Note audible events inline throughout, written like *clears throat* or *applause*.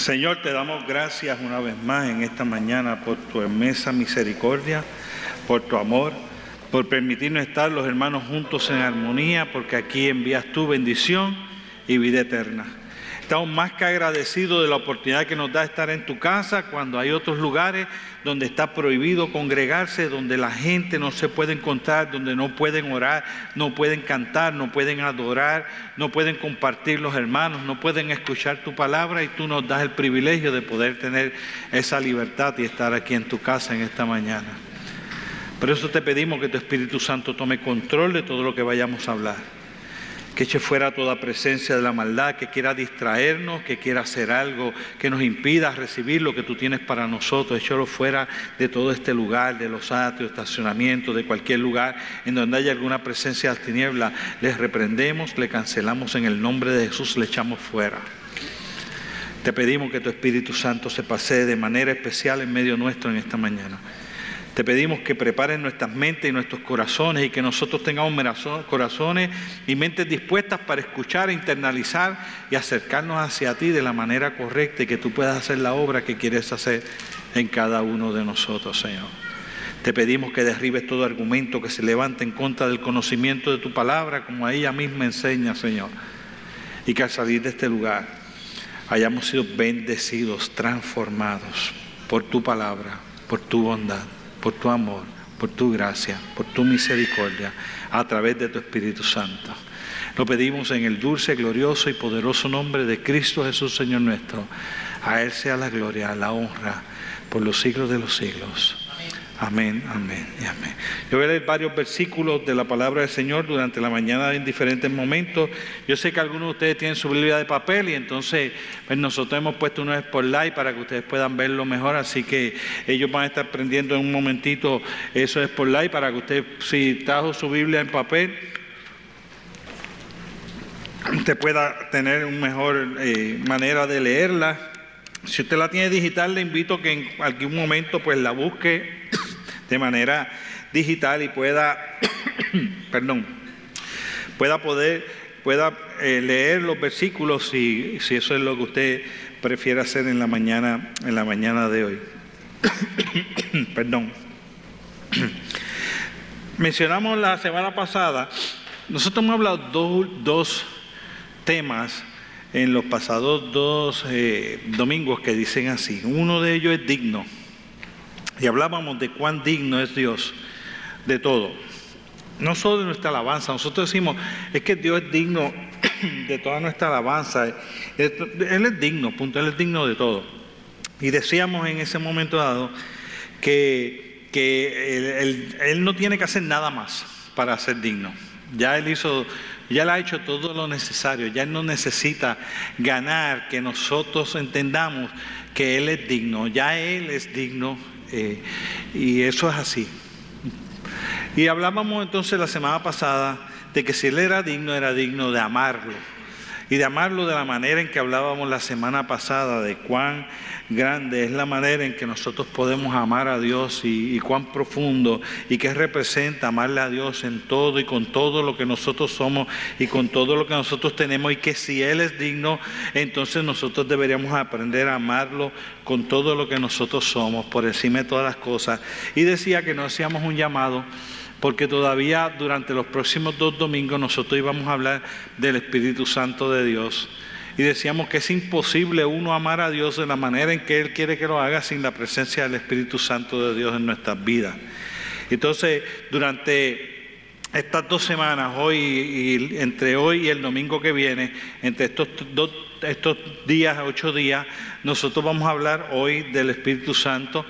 Señor, te damos gracias una vez más en esta mañana por tu inmensa misericordia, por tu amor, por permitirnos estar los hermanos juntos en armonía, porque aquí envías tu bendición y vida eterna. Estamos más que agradecidos de la oportunidad que nos da estar en tu casa cuando hay otros lugares donde está prohibido congregarse, donde la gente no se puede encontrar, donde no pueden orar, no pueden cantar, no pueden adorar, no pueden compartir los hermanos, no pueden escuchar tu palabra y tú nos das el privilegio de poder tener esa libertad y estar aquí en tu casa en esta mañana. Por eso te pedimos que tu Espíritu Santo tome control de todo lo que vayamos a hablar que eche fuera toda presencia de la maldad, que quiera distraernos, que quiera hacer algo que nos impida recibir lo que tú tienes para nosotros. Échalo fuera de todo este lugar, de los atrios, estacionamientos, de cualquier lugar en donde haya alguna presencia de tiniebla. Les reprendemos, le cancelamos en el nombre de Jesús, le echamos fuera. Te pedimos que tu Espíritu Santo se pase de manera especial en medio nuestro en esta mañana. Te pedimos que preparen nuestras mentes y nuestros corazones y que nosotros tengamos corazones y mentes dispuestas para escuchar, internalizar y acercarnos hacia ti de la manera correcta y que tú puedas hacer la obra que quieres hacer en cada uno de nosotros, Señor. Te pedimos que derribes todo argumento que se levante en contra del conocimiento de tu palabra, como ella misma enseña, Señor. Y que al salir de este lugar hayamos sido bendecidos, transformados por tu palabra, por tu bondad por tu amor, por tu gracia, por tu misericordia, a través de tu Espíritu Santo. Lo pedimos en el dulce, glorioso y poderoso nombre de Cristo Jesús, Señor nuestro. A Él sea la gloria, la honra, por los siglos de los siglos. Amén, amén y amén. Yo voy a leer varios versículos de la palabra del Señor durante la mañana en diferentes momentos. Yo sé que algunos de ustedes tienen su Biblia de papel y entonces pues nosotros hemos puesto unos live para que ustedes puedan verlo mejor. Así que ellos van a estar prendiendo en un momentito eso es live para que usted, si trajo su Biblia en papel, usted pueda tener una mejor eh, manera de leerla. Si usted la tiene digital, le invito a que en algún momento pues la busque de manera digital y pueda, *coughs* perdón, pueda poder, pueda eh, leer los versículos si, si eso es lo que usted prefiere hacer en la mañana, en la mañana de hoy. *coughs* perdón. *coughs* Mencionamos la semana pasada, nosotros hemos hablado dos, dos temas en los pasados dos eh, domingos que dicen así. Uno de ellos es digno. Y hablábamos de cuán digno es Dios de todo. No solo de nuestra alabanza, nosotros decimos, es que Dios es digno *clears throat* de toda nuestra alabanza. Él es digno, punto, Él es digno de todo. Y decíamos en ese momento dado que, que él, no tiene que hacer nada más para ser digno. Ya Él hizo, ya Él ha hecho todo lo necesario, ya Él no necesita ganar que nosotros entendamos que Él es digno, ya Él es digno eh, y eso es así. Y hablábamos entonces la semana pasada de que si Él era digno, era digno de amarlo. Y de amarlo de la manera en que hablábamos la semana pasada, de cuán grande es la manera en que nosotros podemos amar a Dios y, cuán profundo y qué representa amarle a Dios en todo y con todo lo que nosotros somos y con todo lo que nosotros tenemos y que si Él es digno, entonces nosotros deberíamos aprender a amarlo con todo lo que nosotros somos, por encima de todas las cosas. Y decía que no hacíamos un llamado porque todavía durante los próximos dos domingos nosotros íbamos a hablar del Espíritu Santo de Dios y decíamos que es imposible uno amar a Dios de la manera en que Él quiere que lo haga sin la presencia del Espíritu Santo de Dios en nuestras vidas. Entonces, durante estas dos semanas, hoy y entre hoy y el domingo que viene, entre estos dos estos días, ocho días, nosotros vamos a hablar hoy del Espíritu Santo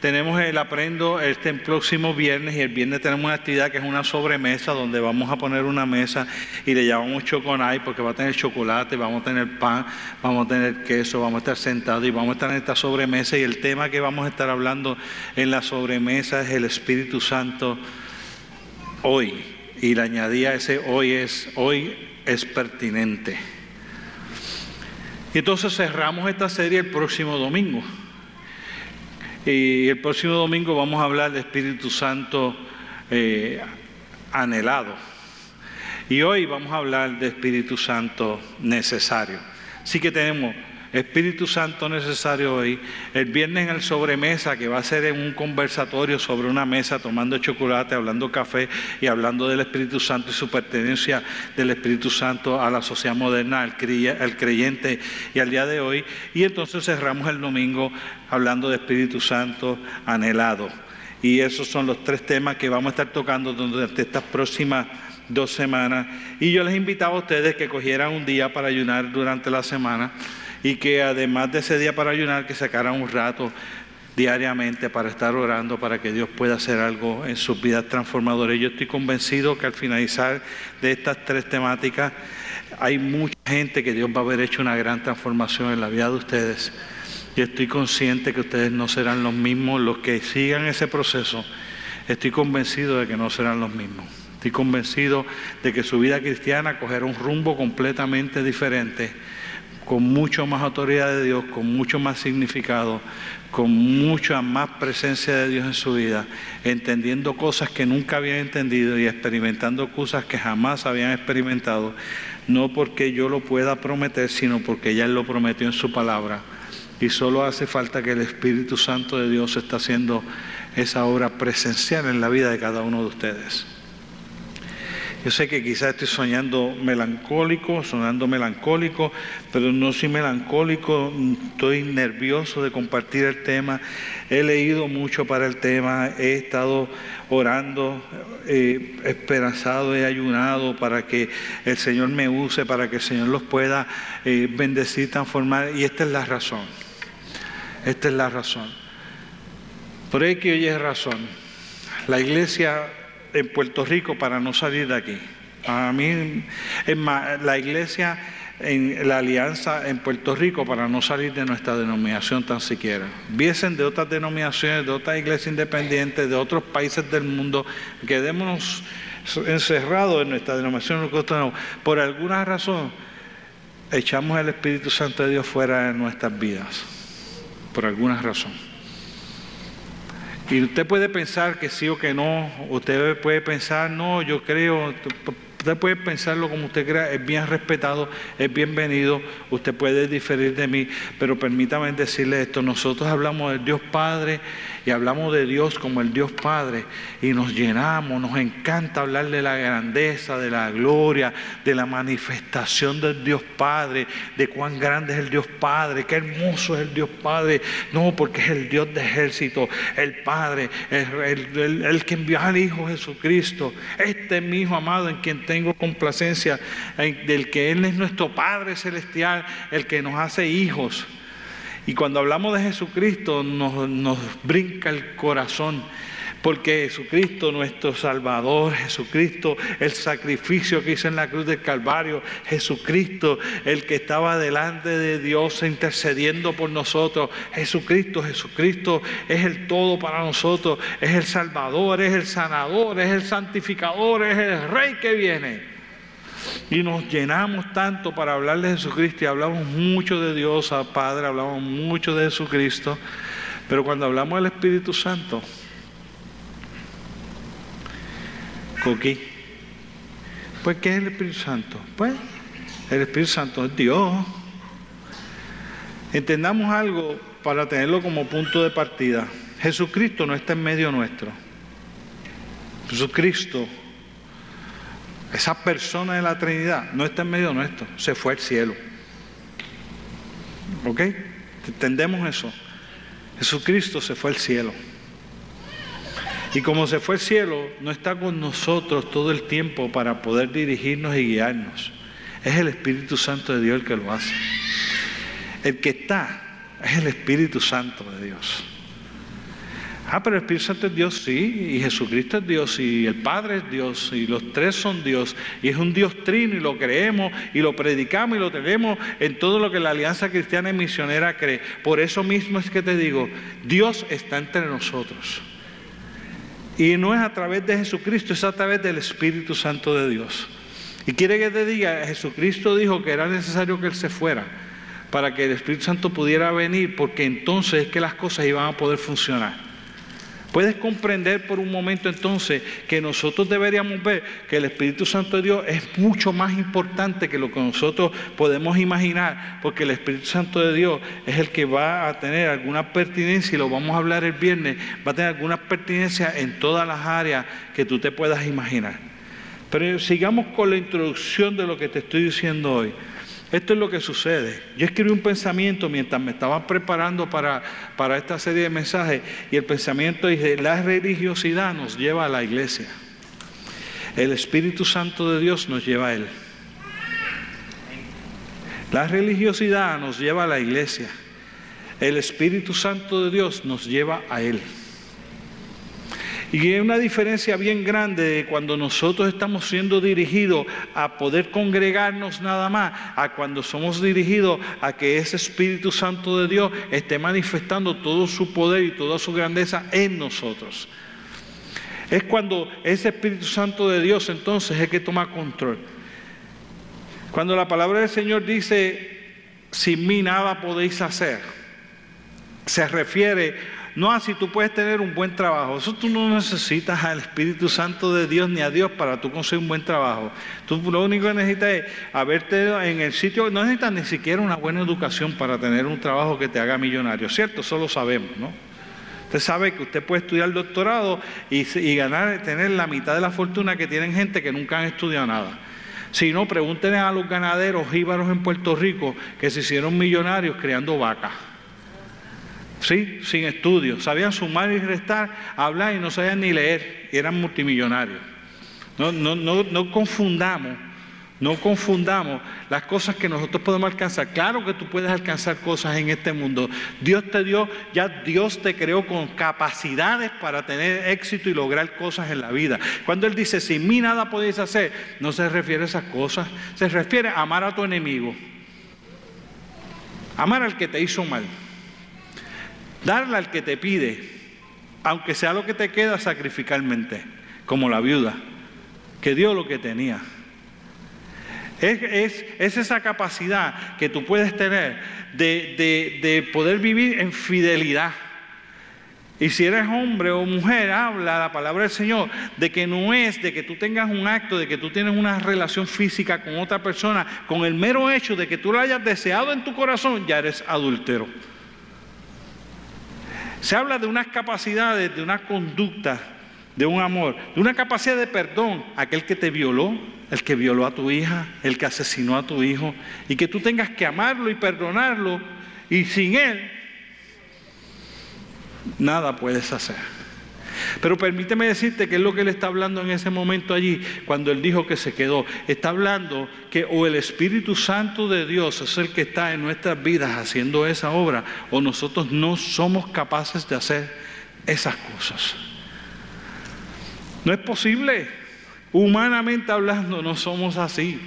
tenemos el aprendo este próximo viernes y el viernes tenemos una actividad que es una sobremesa donde vamos a poner una mesa y le llamamos choconay porque va a tener chocolate, vamos a tener pan, vamos a tener queso, vamos a estar sentados y vamos a estar en esta sobremesa y el tema que vamos a estar hablando en la sobremesa es el Espíritu Santo hoy y le añadía ese hoy es hoy es pertinente. Y entonces cerramos esta serie el próximo domingo. Y el próximo domingo vamos a hablar de Espíritu Santo eh, anhelado. Y hoy vamos a hablar de Espíritu Santo necesario. Así que tenemos Espíritu Santo necesario hoy. El viernes en el sobremesa, que va a ser en un conversatorio sobre una mesa, tomando chocolate, hablando café y hablando del Espíritu Santo y su pertenencia del Espíritu Santo a la sociedad moderna, al creyente y al día de hoy. Y entonces cerramos el domingo hablando de Espíritu Santo anhelado. Y esos son los tres temas que vamos a estar tocando durante estas próximas dos semanas. Y yo les invitaba a ustedes que cogieran un día para ayunar durante la semana y que además de ese día para ayunar, que sacaran un rato diariamente para estar orando para que Dios pueda hacer algo en sus vidas transformadoras. Yo estoy convencido que al finalizar de estas tres temáticas hay mucha gente que Dios va a haber hecho una gran transformación en la vida de ustedes. Y estoy consciente que ustedes no serán los mismos, los que sigan ese proceso, estoy convencido de que no serán los mismos. Estoy convencido de que su vida cristiana cogerá un rumbo completamente diferente, con mucho más autoridad de Dios, con mucho más significado, con mucha más presencia de Dios en su vida, entendiendo cosas que nunca habían entendido y experimentando cosas que jamás habían experimentado, no porque yo lo pueda prometer, sino porque ya lo prometió en su palabra. Y solo hace falta que el Espíritu Santo de Dios esté haciendo esa obra presencial en la vida de cada uno de ustedes. Yo sé que quizás estoy soñando melancólico, sonando melancólico, pero no soy melancólico, estoy nervioso de compartir el tema. He leído mucho para el tema, he estado orando, eh, esperanzado, he ayunado para que el Señor me use, para que el Señor los pueda eh, bendecir, transformar, y esta es la razón. Esta es la razón. Por ahí que hoy es razón. La iglesia en Puerto Rico para no salir de aquí. A mí, más, la iglesia en la alianza en Puerto Rico para no salir de nuestra denominación tan siquiera. Viesen de otras denominaciones, de otras iglesias independientes, de otros países del mundo, quedémonos encerrados en nuestra denominación. Por alguna razón, echamos el Espíritu Santo de Dios fuera de nuestras vidas. Por alguna razón. Y usted puede pensar que sí o que no, usted puede pensar, no, yo creo, usted puede pensarlo como usted crea, es bien respetado, es bienvenido, usted puede diferir de mí, pero permítame decirle esto, nosotros hablamos del Dios Padre y hablamos de Dios como el Dios Padre y nos llenamos, nos encanta hablar de la grandeza, de la gloria, de la manifestación del Dios Padre, de cuán grande es el Dios Padre, qué hermoso es el Dios Padre. No, porque es el Dios de ejército, el Padre, el, que envió al Hijo Jesucristo. Este es mi Hijo amado en quien tengo complacencia, del que Él es nuestro Padre celestial, el que nos hace hijos. Y cuando hablamos de Jesucristo nos, brinca el corazón. Porque Jesucristo, nuestro Salvador, Jesucristo, el sacrificio que hizo en la cruz del Calvario, Jesucristo, el que estaba delante de Dios intercediendo por nosotros, Jesucristo, Jesucristo es el todo para nosotros, es el Salvador, es el sanador, es el santificador, es el Rey que viene. Y nos llenamos tanto para hablar de Jesucristo y hablamos mucho de Dios, a Padre, hablamos mucho de Jesucristo. Pero cuando hablamos del Espíritu Santo, Coqui, pues ¿qué es el Espíritu Santo? Pues el Espíritu Santo es Dios. Entendamos algo para tenerlo como punto de partida. Jesucristo no está en medio nuestro. Jesucristo esa persona de la Trinidad no está en medio nuestro, se fue al cielo. ¿Ok? ¿Entendemos eso? Jesucristo se fue al cielo. Y como se fue al cielo, no está con nosotros todo el tiempo para poder dirigirnos y guiarnos. Es el Espíritu Santo de Dios el que lo hace. El que está es el Espíritu Santo de Dios. Ah, pero el Espíritu Santo es Dios, sí, y Jesucristo es Dios, y el Padre es Dios, y los tres son Dios, y es un Dios trino, y lo creemos, y lo predicamos, y lo tenemos en todo lo que la Alianza Cristiana y Misionera cree. Por eso mismo es que te digo, Dios está entre nosotros. Y no es a través de Jesucristo, es a través del Espíritu Santo de Dios. Y quiere que te diga, Jesucristo dijo que era necesario que Él se fuera para que el Espíritu Santo pudiera venir, porque entonces es que las cosas iban a poder funcionar. Puedes comprender por un momento entonces que nosotros deberíamos ver que el Espíritu Santo de Dios es mucho más importante que lo que nosotros podemos imaginar, porque el Espíritu Santo de Dios es el que va a tener alguna pertinencia, y lo vamos a hablar el viernes, va a tener alguna pertinencia en todas las áreas que tú te puedas imaginar. Pero sigamos con la introducción de lo que te estoy diciendo hoy. Esto es lo que sucede. Yo escribí un pensamiento mientras me estaba preparando para, para esta serie de mensajes y el pensamiento dice, la religiosidad nos lleva a la iglesia. El Espíritu Santo de Dios nos lleva a Él. La religiosidad nos lleva a la iglesia. El Espíritu Santo de Dios nos lleva a Él. Y hay una diferencia bien grande de cuando nosotros estamos siendo dirigidos a poder congregarnos nada más, a cuando somos dirigidos a que ese Espíritu Santo de Dios esté manifestando todo su poder y toda su grandeza en nosotros. Es cuando ese Espíritu Santo de Dios entonces es que toma control. Cuando la palabra del Señor dice, sin mí nada podéis hacer, se refiere no a si tú puedes tener un buen trabajo. Eso tú no necesitas al Espíritu Santo de Dios ni a Dios para tú conseguir un buen trabajo. Tú lo único que necesitas es haberte en el sitio, no necesitas ni siquiera una buena educación para tener un trabajo que te haga millonario, ¿cierto? Eso lo sabemos, ¿no? Usted sabe que usted puede estudiar doctorado y, y ganar, tener la mitad de la fortuna que tienen gente que nunca han estudiado nada. Si no, pregúntenle a los ganaderos jíbaros en Puerto Rico que se hicieron millonarios creando vacas. ¿Sí? sin estudios, sabían sumar y restar, hablar y no sabían ni leer, eran multimillonarios. No, no, no, no confundamos, no confundamos las cosas que nosotros podemos alcanzar. Claro que tú puedes alcanzar cosas en este mundo. Dios te dio, ya Dios te creó con capacidades para tener éxito y lograr cosas en la vida. Cuando Él dice, sin mí nada podéis hacer, no se refiere a esas cosas, se refiere a amar a tu enemigo, amar al que te hizo mal. Darle al que te pide, aunque sea lo que te queda sacrificalmente, como la viuda, que dio lo que tenía. Es, esa capacidad que tú puedes tener de, de poder vivir en fidelidad. Y si eres hombre o mujer, habla la palabra del Señor de que no es de que tú tengas un acto, de que tú tienes una relación física con otra persona, con el mero hecho de que tú lo hayas deseado en tu corazón, ya eres adúltero. Se habla de unas capacidades, de una conducta, de un amor, de una capacidad de perdón, aquel que te violó, el que violó a tu hija, el que asesinó a tu hijo, y que tú tengas que amarlo y perdonarlo, y sin él, nada puedes hacer. Pero permíteme decirte que es lo que él está hablando en ese momento allí, cuando él dijo que se quedó. Está hablando que o el Espíritu Santo de Dios es el que está en nuestras vidas haciendo esa obra, o nosotros no somos capaces de hacer esas cosas. No es posible. Humanamente hablando, no somos así.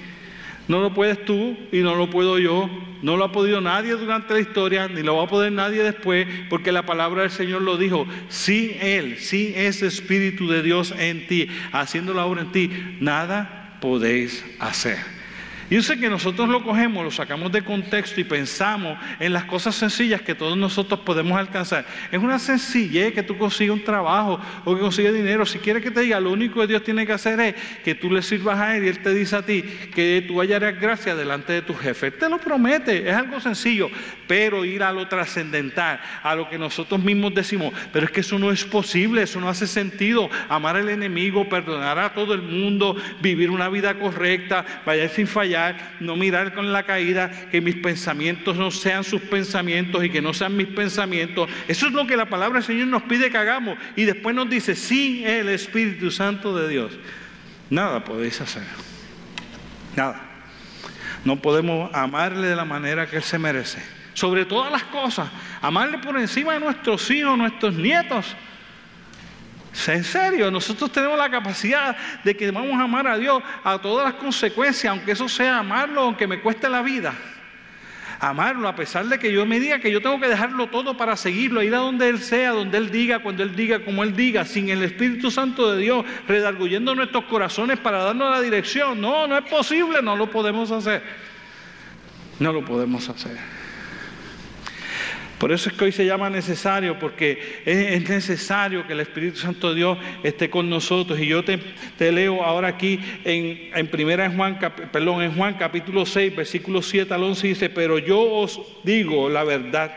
No lo puedes tú y no lo puedo yo. No lo ha podido nadie durante la historia, ni lo va a poder nadie después, porque la palabra del Señor lo dijo. Sin Él, sin ese Espíritu de Dios en ti, haciendo la obra en ti, nada podéis hacer. Yo sé que nosotros lo cogemos, lo sacamos de contexto y pensamos en las cosas sencillas que todos nosotros podemos alcanzar. Es una sencillez que tú consigues un trabajo o que consigues dinero. Si quieres que te diga, lo único que Dios tiene que hacer es que tú le sirvas a Él y Él te dice a ti que tú hallarás gracia delante de tu jefe. Él te lo promete, es algo sencillo. Pero ir a lo trascendental, a lo que nosotros mismos decimos, pero es que eso no es posible, eso no hace sentido. Amar al enemigo, perdonar a todo el mundo, vivir una vida correcta, vaya sin fallar no mirar con la caída, que mis pensamientos no sean sus pensamientos y que no sean mis pensamientos. Eso es lo que la palabra del Señor nos pide que hagamos. Y después nos dice, sin el Espíritu Santo de Dios, nada podéis hacer. Nada. No podemos amarle de la manera que Él se merece. Sobre todas las cosas, amarle por encima de nuestros hijos, nuestros nietos. En serio, nosotros tenemos la capacidad de que vamos a amar a Dios a todas las consecuencias, aunque eso sea amarlo, aunque me cueste la vida. Amarlo a pesar de que yo me diga que yo tengo que dejarlo todo para seguirlo, ir a donde Él sea, donde Él diga, cuando Él diga, como Él diga, sin el Espíritu Santo de Dios redarguyendo nuestros corazones para darnos la dirección. No, no es posible, no lo podemos hacer. No lo podemos hacer. Por eso es que hoy se llama necesario, porque es, necesario que el Espíritu Santo de Dios esté con nosotros. Y yo te, leo ahora aquí en, en, primera Juan, perdón, en Juan capítulo 6, versículo 7 al 11 dice, pero yo os digo la verdad,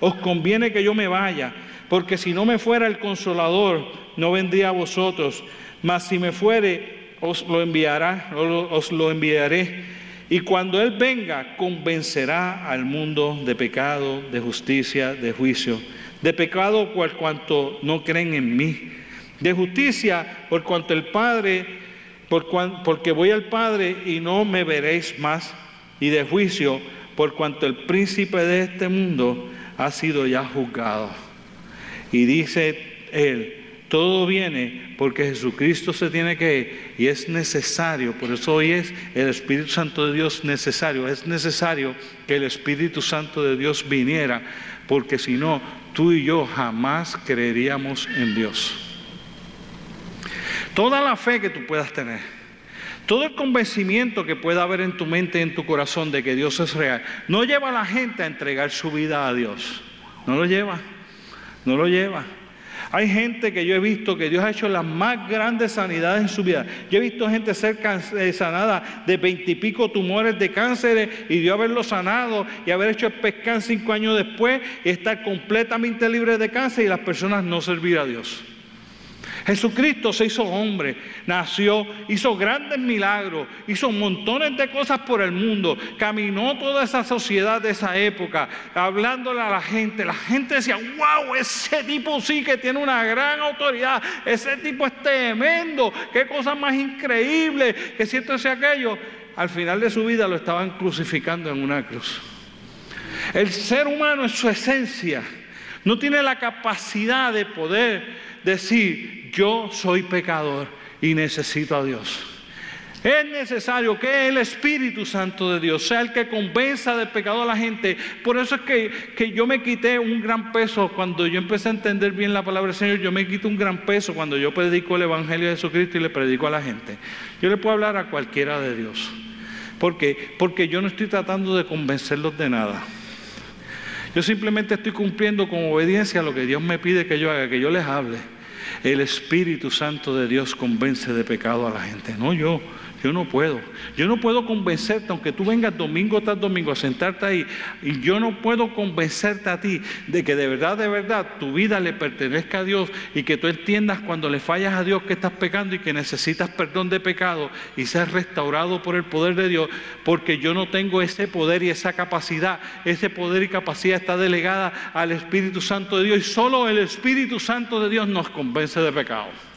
os conviene que yo me vaya, porque si no me fuera el consolador, no vendría a vosotros, mas si me fuere, os lo enviará, os lo enviaré. Y cuando Él venga, convencerá al mundo de pecado, de justicia, de juicio. De pecado por cuanto no creen en mí. De justicia por cuanto el Padre, por porque voy al Padre y no me veréis más. Y de juicio por cuanto el príncipe de este mundo ha sido ya juzgado. Y dice Él, todo viene porque Jesucristo se tiene que ir y es necesario, por eso hoy es el Espíritu Santo de Dios necesario, es necesario que el Espíritu Santo de Dios viniera, porque si no, tú y yo jamás creeríamos en Dios. Toda la fe que tú puedas tener, todo el convencimiento que pueda haber en tu mente y en tu corazón de que Dios es real, no lleva a la gente a entregar su vida a Dios. No lo lleva, no lo lleva. Hay gente que yo he visto que Dios ha hecho las más grandes sanidades en su vida. Yo he visto gente ser eh, sanada de veintipico tumores de cáncer y Dios haberlo sanado y haber hecho el pescán cinco años después y estar completamente libre de cáncer y las personas no servir a Dios. Jesucristo se hizo hombre, nació, hizo grandes milagros, hizo montones de cosas por el mundo, caminó toda esa sociedad de esa época, hablándole a la gente. La gente decía, wow, ese tipo sí que tiene una gran autoridad, ese tipo es tremendo, qué cosa más increíble, que siento ese aquello. Al final de su vida lo estaban crucificando en una cruz. El ser humano en su esencia no tiene la capacidad de poder decir, yo soy pecador y necesito a Dios. Es necesario que el Espíritu Santo de Dios sea el que convenza del pecado a la gente. Por eso es que, que, yo me quité un gran peso cuando yo empecé a entender bien la palabra del Señor. Yo me quito un gran peso cuando yo predico el Evangelio de Jesucristo y le predico a la gente. Yo le puedo hablar a cualquiera de Dios. ¿Por qué? Porque yo no estoy tratando de convencerlos de nada. Yo simplemente estoy cumpliendo con obediencia lo que Dios me pide que yo haga, que yo les hable. El Espíritu Santo de Dios convence de pecado a la gente, no yo. Yo no puedo. Yo no puedo convencerte, aunque tú vengas domingo tras domingo a sentarte ahí, y yo no puedo convencerte a ti de que de verdad, de verdad, tu vida le pertenezca a Dios y que tú entiendas cuando le fallas a Dios que estás pecando y que necesitas perdón de pecado y seas restaurado por el poder de Dios, porque yo no tengo ese poder y esa capacidad. Ese poder y capacidad está delegada al Espíritu Santo de Dios y solo el Espíritu Santo de Dios nos convence de pecado.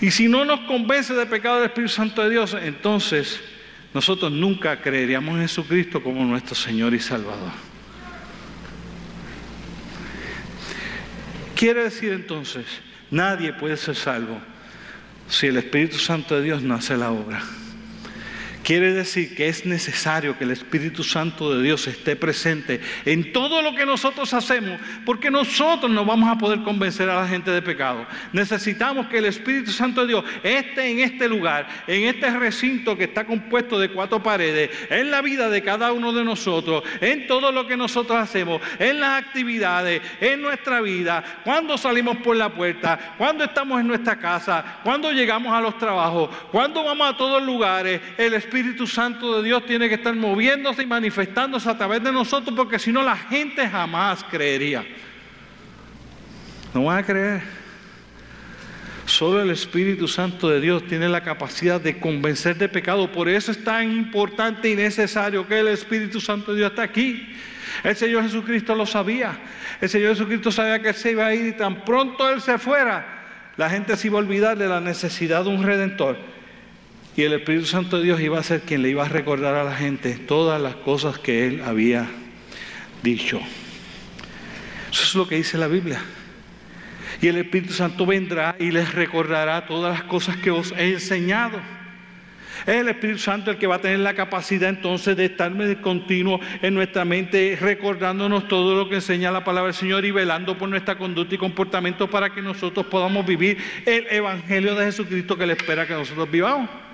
Y si no nos convence del pecado del Espíritu Santo de Dios, entonces nosotros nunca creeríamos en Jesucristo como nuestro Señor y Salvador. Quiere decir entonces, nadie puede ser salvo si el Espíritu Santo de Dios no hace la obra. Quiere decir que es necesario que el Espíritu Santo de Dios esté presente en todo lo que nosotros hacemos, porque nosotros no vamos a poder convencer a la gente de pecado. Necesitamos que el Espíritu Santo de Dios esté en este lugar, en este recinto que está compuesto de cuatro paredes, en la vida de cada uno de nosotros, en todo lo que nosotros hacemos, en las actividades, en nuestra vida, cuando salimos por la puerta, cuando estamos en nuestra casa, cuando llegamos a los trabajos, cuando vamos a todos lugares. El Espíritu Espíritu Santo de Dios tiene que estar moviéndose y manifestándose a través de nosotros porque si no la gente jamás creería. No van a creer. Solo el Espíritu Santo de Dios tiene la capacidad de convencer de pecado. Por eso es tan importante y necesario que el Espíritu Santo de Dios está aquí. El Señor Jesucristo lo sabía. El Señor Jesucristo sabía que se iba a ir y tan pronto Él se fuera, la gente se iba a olvidar de la necesidad de un redentor. Y el Espíritu Santo de Dios iba a ser quien le iba a recordar a la gente todas las cosas que él había dicho. Eso es lo que dice la Biblia. Y el Espíritu Santo vendrá y les recordará todas las cosas que os he enseñado. Es el Espíritu Santo el que va a tener la capacidad entonces de estar de continuo en nuestra mente, recordándonos todo lo que enseña la palabra del Señor y velando por nuestra conducta y comportamiento para que nosotros podamos vivir el Evangelio de Jesucristo que le espera que nosotros vivamos.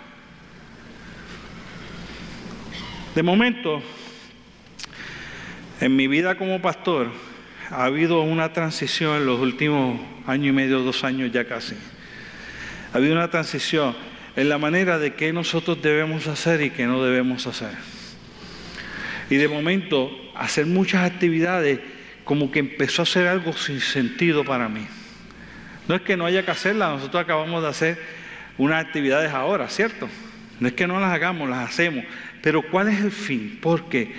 De momento, En mi vida como pastor ha habido una transición en los últimos año y medio, dos años ya casi. Ha habido una transición en la manera de qué nosotros debemos hacer y qué no debemos hacer. Y de momento, hacer muchas actividades como que empezó a ser algo sin sentido para mí. No es que no haya que hacerlas, nosotros acabamos de hacer unas actividades ahora, ¿cierto? No es que no las hagamos, las hacemos. Pero ¿cuál es el fin? Porque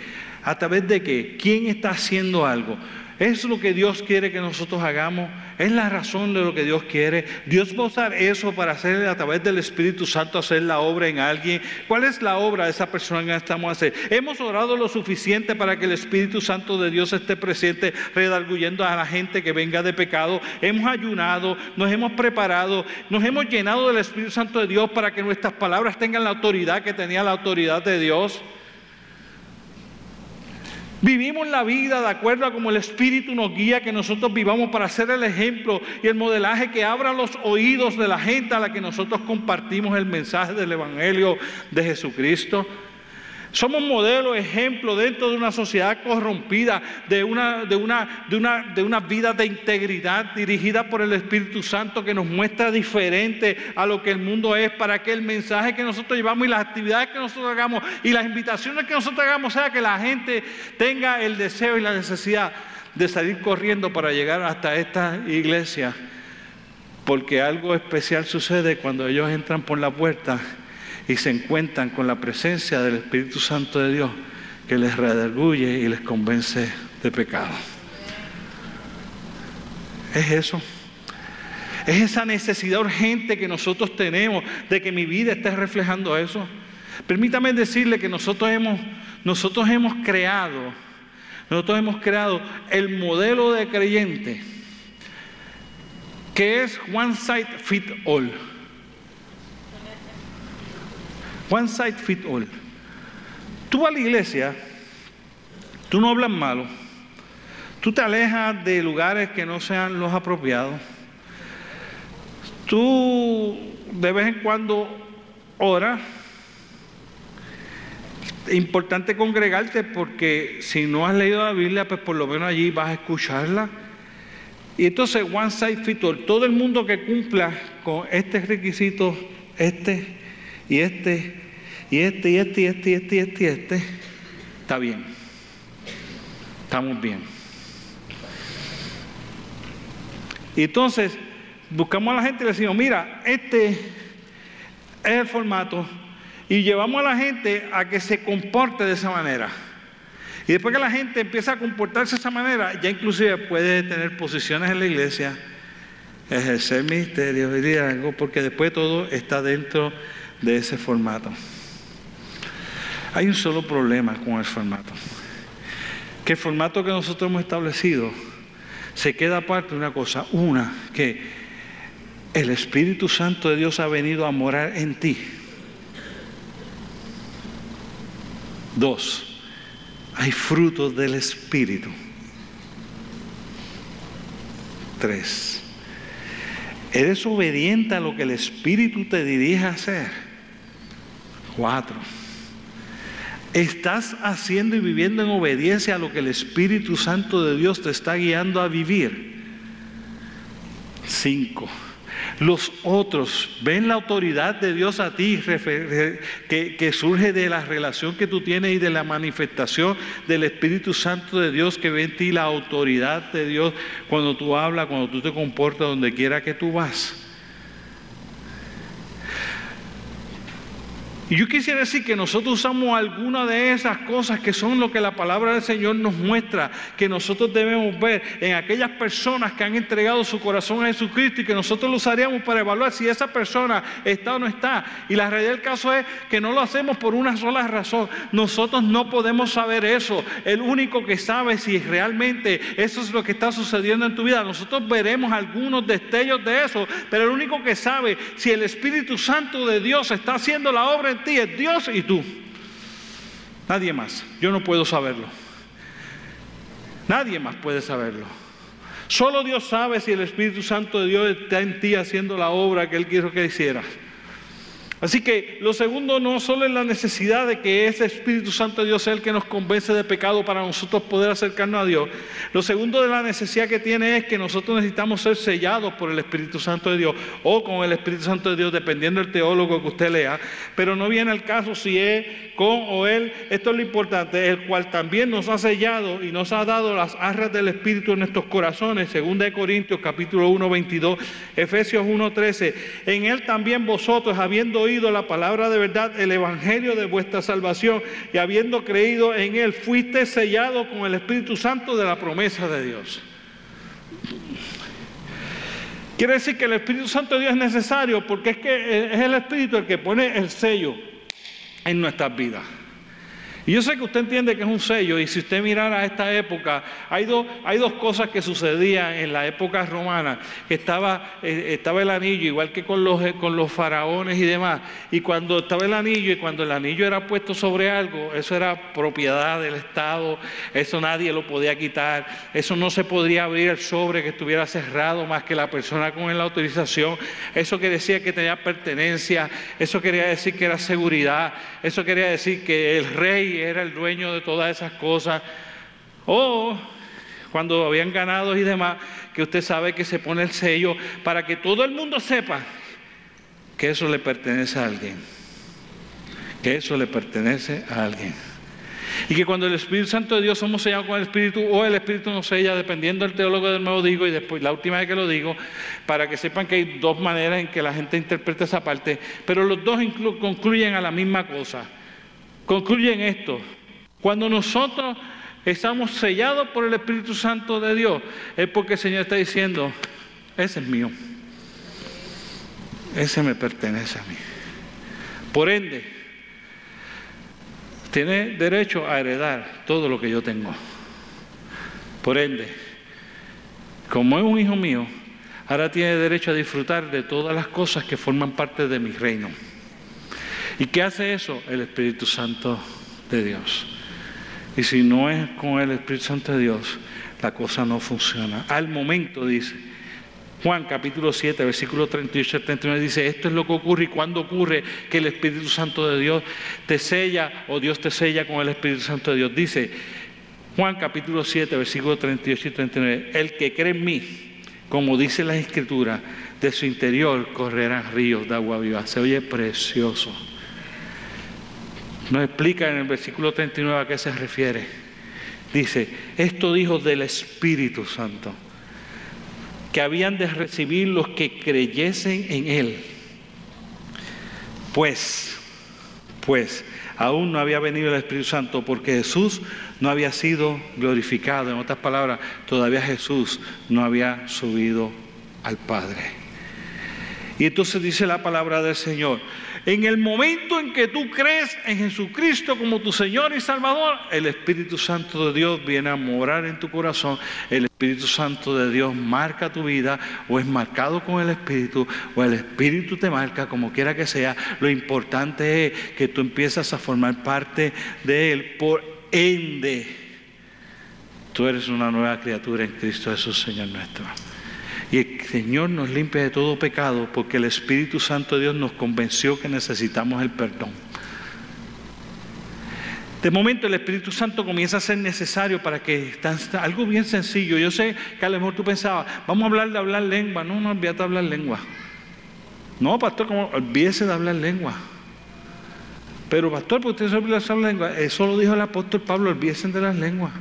a través de qué? ¿Quién está haciendo algo? Es lo que Dios quiere que nosotros hagamos. Es la razón de lo que Dios quiere. Dios va a usar eso para hacer a través del Espíritu Santo hacer la obra en alguien. ¿Cuál es la obra de esa persona que estamos haciendo? Hemos orado lo suficiente para que el Espíritu Santo de Dios esté presente, redarguyendo a la gente que venga de pecado. Hemos ayunado, nos hemos preparado, nos hemos llenado del Espíritu Santo de Dios para que nuestras palabras tengan la autoridad que tenía la autoridad de Dios. Vivimos la vida de acuerdo a como el Espíritu nos guía, que nosotros vivamos para ser el ejemplo y el modelaje que abra los oídos de la gente a la que nosotros compartimos el mensaje del Evangelio de Jesucristo. Somos modelo, ejemplo dentro de una sociedad corrompida, de una, de, una, de, una, de una vida de integridad dirigida por el Espíritu Santo que nos muestra diferente a lo que el mundo es, para que el mensaje que nosotros llevamos y las actividades que nosotros hagamos y las invitaciones que nosotros hagamos sea que la gente tenga el deseo y la necesidad de salir corriendo para llegar hasta esta iglesia. Porque algo especial sucede cuando ellos entran por la puerta y se encuentran con la presencia del Espíritu Santo de Dios que les redarguye y les convence de pecado. Es eso. Es esa necesidad urgente que nosotros tenemos de que mi vida esté reflejando eso. Permítame decirle que nosotros hemos, nosotros hemos creado, nosotros hemos creado el modelo de creyente que es one size fit all. One size fit all. Tú vas a la iglesia, tú no hablas malo, tú te alejas de lugares que no sean los apropiados, tú de vez en cuando oras. Importante congregarte porque si no has leído la Biblia, pues por lo menos allí vas a escucharla. Y entonces, one size fit all, todo el mundo que cumpla con este requisito, este y este, y este, y este, y este, y este, y este, y este, está bien. Estamos bien. Y entonces buscamos a la gente y le decimos, mira, este es el formato y llevamos a la gente a que se comporte de esa manera. Y después que la gente empieza a comportarse de esa manera, ya inclusive puede tener posiciones en la iglesia, ejercer ministerio y algo, porque después todo está dentro de ese formato. Hay un solo problema con el formato. Que el formato que nosotros hemos establecido se queda aparte de una cosa. Una, que el Espíritu Santo de Dios ha venido a morar en ti. Dos, hay frutos del Espíritu. Tres, eres obediente a lo que el Espíritu te dirige a hacer. Cuatro. Estás haciendo y viviendo en obediencia a lo que el Espíritu Santo de Dios te está guiando a vivir. Cinco. Los otros ven la autoridad de Dios a ti que, que, surge de la relación que tú tienes y de la manifestación del Espíritu Santo de Dios que ve en ti la autoridad de Dios cuando tú hablas, cuando tú te comportas, donde quiera que tú vas. Y yo quisiera decir que nosotros usamos alguna de esas cosas que son lo que la palabra del Señor nos muestra, que nosotros debemos ver en aquellas personas que han entregado su corazón a Jesucristo y que nosotros lo usaríamos para evaluar si esa persona está o no está. Y la realidad del caso es que no lo hacemos por una sola razón. Nosotros no podemos saber eso. El único que sabe si realmente eso es lo que está sucediendo en tu vida. Nosotros veremos algunos destellos de eso, pero el único que sabe si el Espíritu Santo de Dios está haciendo la obra ti es Dios y tú. Nadie más. Yo no puedo saberlo. Nadie más puede saberlo. Solo Dios sabe si el Espíritu Santo de Dios está en ti haciendo la obra que Él quiso que hicieras. Así que lo segundo no solo es la necesidad de que ese Espíritu Santo de Dios sea el que nos convence de pecado para nosotros poder acercarnos a Dios. Lo segundo de la necesidad que tiene es que nosotros necesitamos ser sellados por el Espíritu Santo de Dios o con el Espíritu Santo de Dios, dependiendo del teólogo que usted lea. Pero no viene al caso si es con o él. Esto es lo importante, el cual también nos ha sellado y nos ha dado las arras del Espíritu en nuestros corazones. Segunda de Corintios capítulo 1, 22, Efesios 1, 13. En él también vosotros, habiendo oído la palabra de verdad, el evangelio de vuestra salvación, y habiendo creído en él, fuiste sellado con el Espíritu Santo de la promesa de Dios. Quiere decir que el Espíritu Santo de Dios es necesario porque es que es el Espíritu el que pone el sello en nuestras vidas. Y yo sé que usted entiende que es un sello, y si usted mirara esta época, hay, dos, hay dos cosas que sucedían en la época romana, que estaba, eh, estaba el anillo, igual que con los, con los faraones y demás, y cuando estaba el anillo y cuando el anillo era puesto sobre algo, eso era propiedad del Estado, eso nadie lo podía quitar, eso no se podría abrir el sobre que estuviera cerrado más que la persona con la autorización, eso que decía que tenía pertenencia, eso quería decir que era seguridad, eso quería decir que el rey era el dueño de todas esas cosas. O cuando habían ganado y demás, que usted sabe que se pone el sello para que todo el mundo sepa que eso le pertenece a alguien. Que eso le pertenece a alguien. Y que cuando el Espíritu Santo de Dios somos sellados con el Espíritu o el Espíritu nos sella, dependiendo del teólogo del nuevo digo y después la última vez que lo digo, para que sepan que hay dos maneras en que la gente interpreta esa parte, pero los dos concluyen a la misma cosa. Concluyen esto. Cuando nosotros estamos sellados por el Espíritu Santo de Dios, es porque el Señor está diciendo, ese es mío. Ese me pertenece a mí. Por ende, tiene derecho a heredar todo lo que yo tengo. Por ende, como es un hijo mío, ahora tiene derecho a disfrutar de todas las cosas que forman parte de mi reino. ¿Y qué hace eso? El Espíritu Santo de Dios. Y si no es con el Espíritu Santo de Dios, la cosa no funciona. Al momento dice, Juan capítulo 7, versículo 38 al 39 dice, esto es lo que ocurre y cuando ocurre que el Espíritu Santo de Dios te sella o Dios te sella con el Espíritu Santo de Dios. Dice Juan capítulo 7, versículo 38 y 39, el que cree en mí, como dice la Escritura, de su interior correrán ríos de agua viva. Se oye precioso. Nos explica en el versículo 39 a qué se refiere. Dice, esto dijo del Espíritu Santo, que habían de recibir los que creyesen en Él. Pues, pues, aún no había venido el Espíritu Santo porque Jesús no había sido glorificado. En otras palabras, todavía Jesús no había subido al Padre. Y entonces dice la palabra del Señor, en el momento en que tú crees en Jesucristo como tu Señor y Salvador, el Espíritu Santo de Dios viene a morar en tu corazón. El Espíritu Santo de Dios marca tu vida o es marcado con el Espíritu o el Espíritu te marca, como quiera que sea. Lo importante es que tú empiezas a formar parte de Él. Por ende, tú eres una nueva criatura en Cristo Jesús, Señor nuestro. Y el Señor nos limpia de todo pecado porque el Espíritu Santo de Dios nos convenció que necesitamos el perdón. De momento el Espíritu Santo comienza a ser necesario para que algo bien sencillo. Yo sé que a lo mejor tú pensabas, vamos a hablar de hablar lengua. No, no olvídate de hablar lengua. No, pastor, como olvídese de hablar lengua. Pero pastor, ¿por usted se de hablar lengua? Eso lo dijo el apóstol Pablo, olvídense de las lenguas.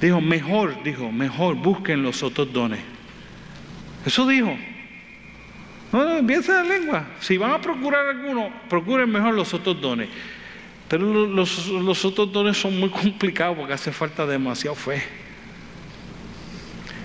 Dijo, mejor, dijo, mejor busquen los otros dones. Eso dijo. No, no, empieza la lengua. Si van a procurar alguno, procuren mejor los otros dones. Pero los, otros dones son muy complicados porque hace falta demasiada fe.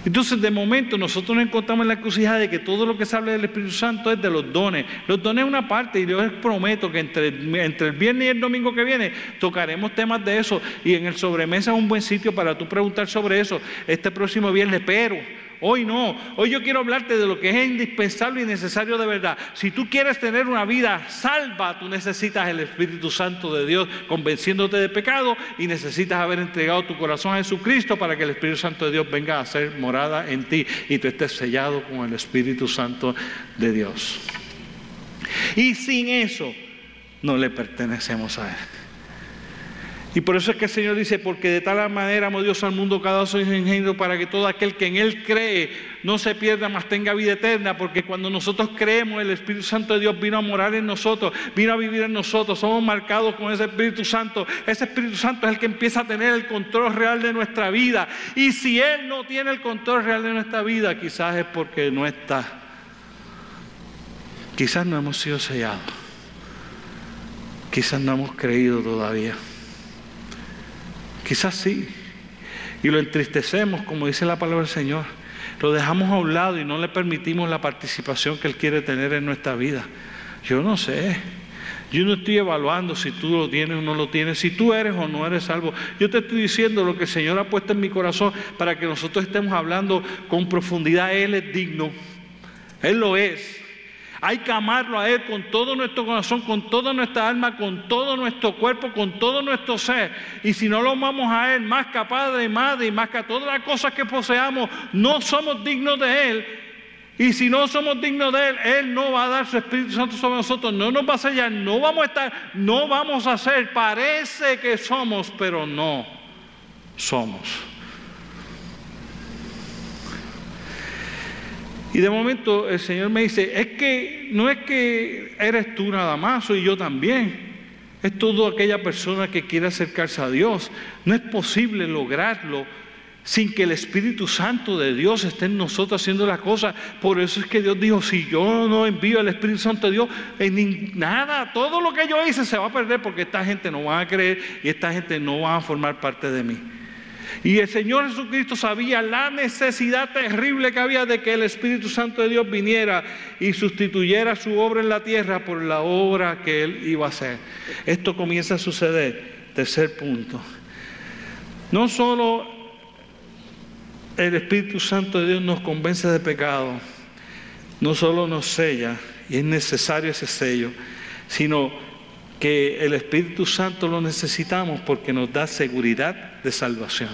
Entonces, de momento, nosotros nos encontramos en la encrucijada de que todo lo que se habla del Espíritu Santo es de los dones. Los dones es una parte, y yo les prometo que entre el viernes y el domingo que viene tocaremos temas de eso. Y en el sobremesa es un buen sitio para tú preguntar sobre eso este próximo viernes. Pero Hoy no. Hoy yo quiero hablarte de lo que es indispensable y necesario de verdad. Si tú quieres tener una vida salva, tú necesitas el Espíritu Santo de Dios convenciéndote de pecado y necesitas haber entregado tu corazón a Jesucristo para que el Espíritu Santo de Dios venga a ser morada en ti y tú estés sellado con el Espíritu Santo de Dios. Y sin eso no le pertenecemos a Él. Y por eso es que el Señor dice, porque de tal manera amó Dios al mundo cada su ingenio para que todo aquel que en Él cree no se pierda, mas tenga vida eterna, porque cuando nosotros creemos, el Espíritu Santo de Dios vino a morar en nosotros, vino a vivir en nosotros, somos marcados con ese Espíritu Santo. Ese Espíritu Santo es el que empieza a tener el control real de nuestra vida. Y si Él no tiene el control real de nuestra vida, quizás es porque no está. Quizás no hemos sido sellados. Quizás no hemos creído todavía. Quizás sí. Y lo entristecemos, como dice la palabra del Señor. Lo dejamos a un lado y no le permitimos la participación que Él quiere tener en nuestra vida. Yo no sé. Yo no estoy evaluando si tú lo tienes o no lo tienes, si tú eres o no eres salvo. Yo te estoy diciendo lo que el Señor ha puesto en mi corazón para que nosotros estemos hablando con profundidad. Él es digno. Él lo es. Hay que amarlo a Él con todo nuestro corazón, con toda nuestra alma, con todo nuestro cuerpo, con todo nuestro ser. Y si no lo amamos a Él más que a Padre Madre y más que a todas las cosas que poseamos, no somos dignos de Él. Y si no somos dignos de Él, Él no va a dar su Espíritu Santo sobre nosotros, no nos va a sellar, no vamos a estar, no vamos a ser, parece que somos, pero no somos. Y de momento el Señor me dice, es que no es que eres tú nada más, soy yo también. Es toda aquella persona que quiere acercarse a Dios. No es posible lograrlo sin que el Espíritu Santo de Dios esté en nosotros haciendo las cosas. Por eso es que Dios dijo, si yo no envío al Espíritu Santo de Dios, en nada, todo lo que yo hice se va a perder porque esta gente no va a creer y esta gente no va a formar parte de mí. Y el Señor Jesucristo sabía la necesidad terrible que había de que el Espíritu Santo de Dios viniera y sustituyera su obra en la tierra por la obra que Él iba a hacer. Esto comienza a suceder. Tercer punto. No solo el Espíritu Santo de Dios nos convence de pecado, no solo nos sella, y es necesario ese sello, sino que el Espíritu Santo lo necesitamos porque nos da seguridad de salvación.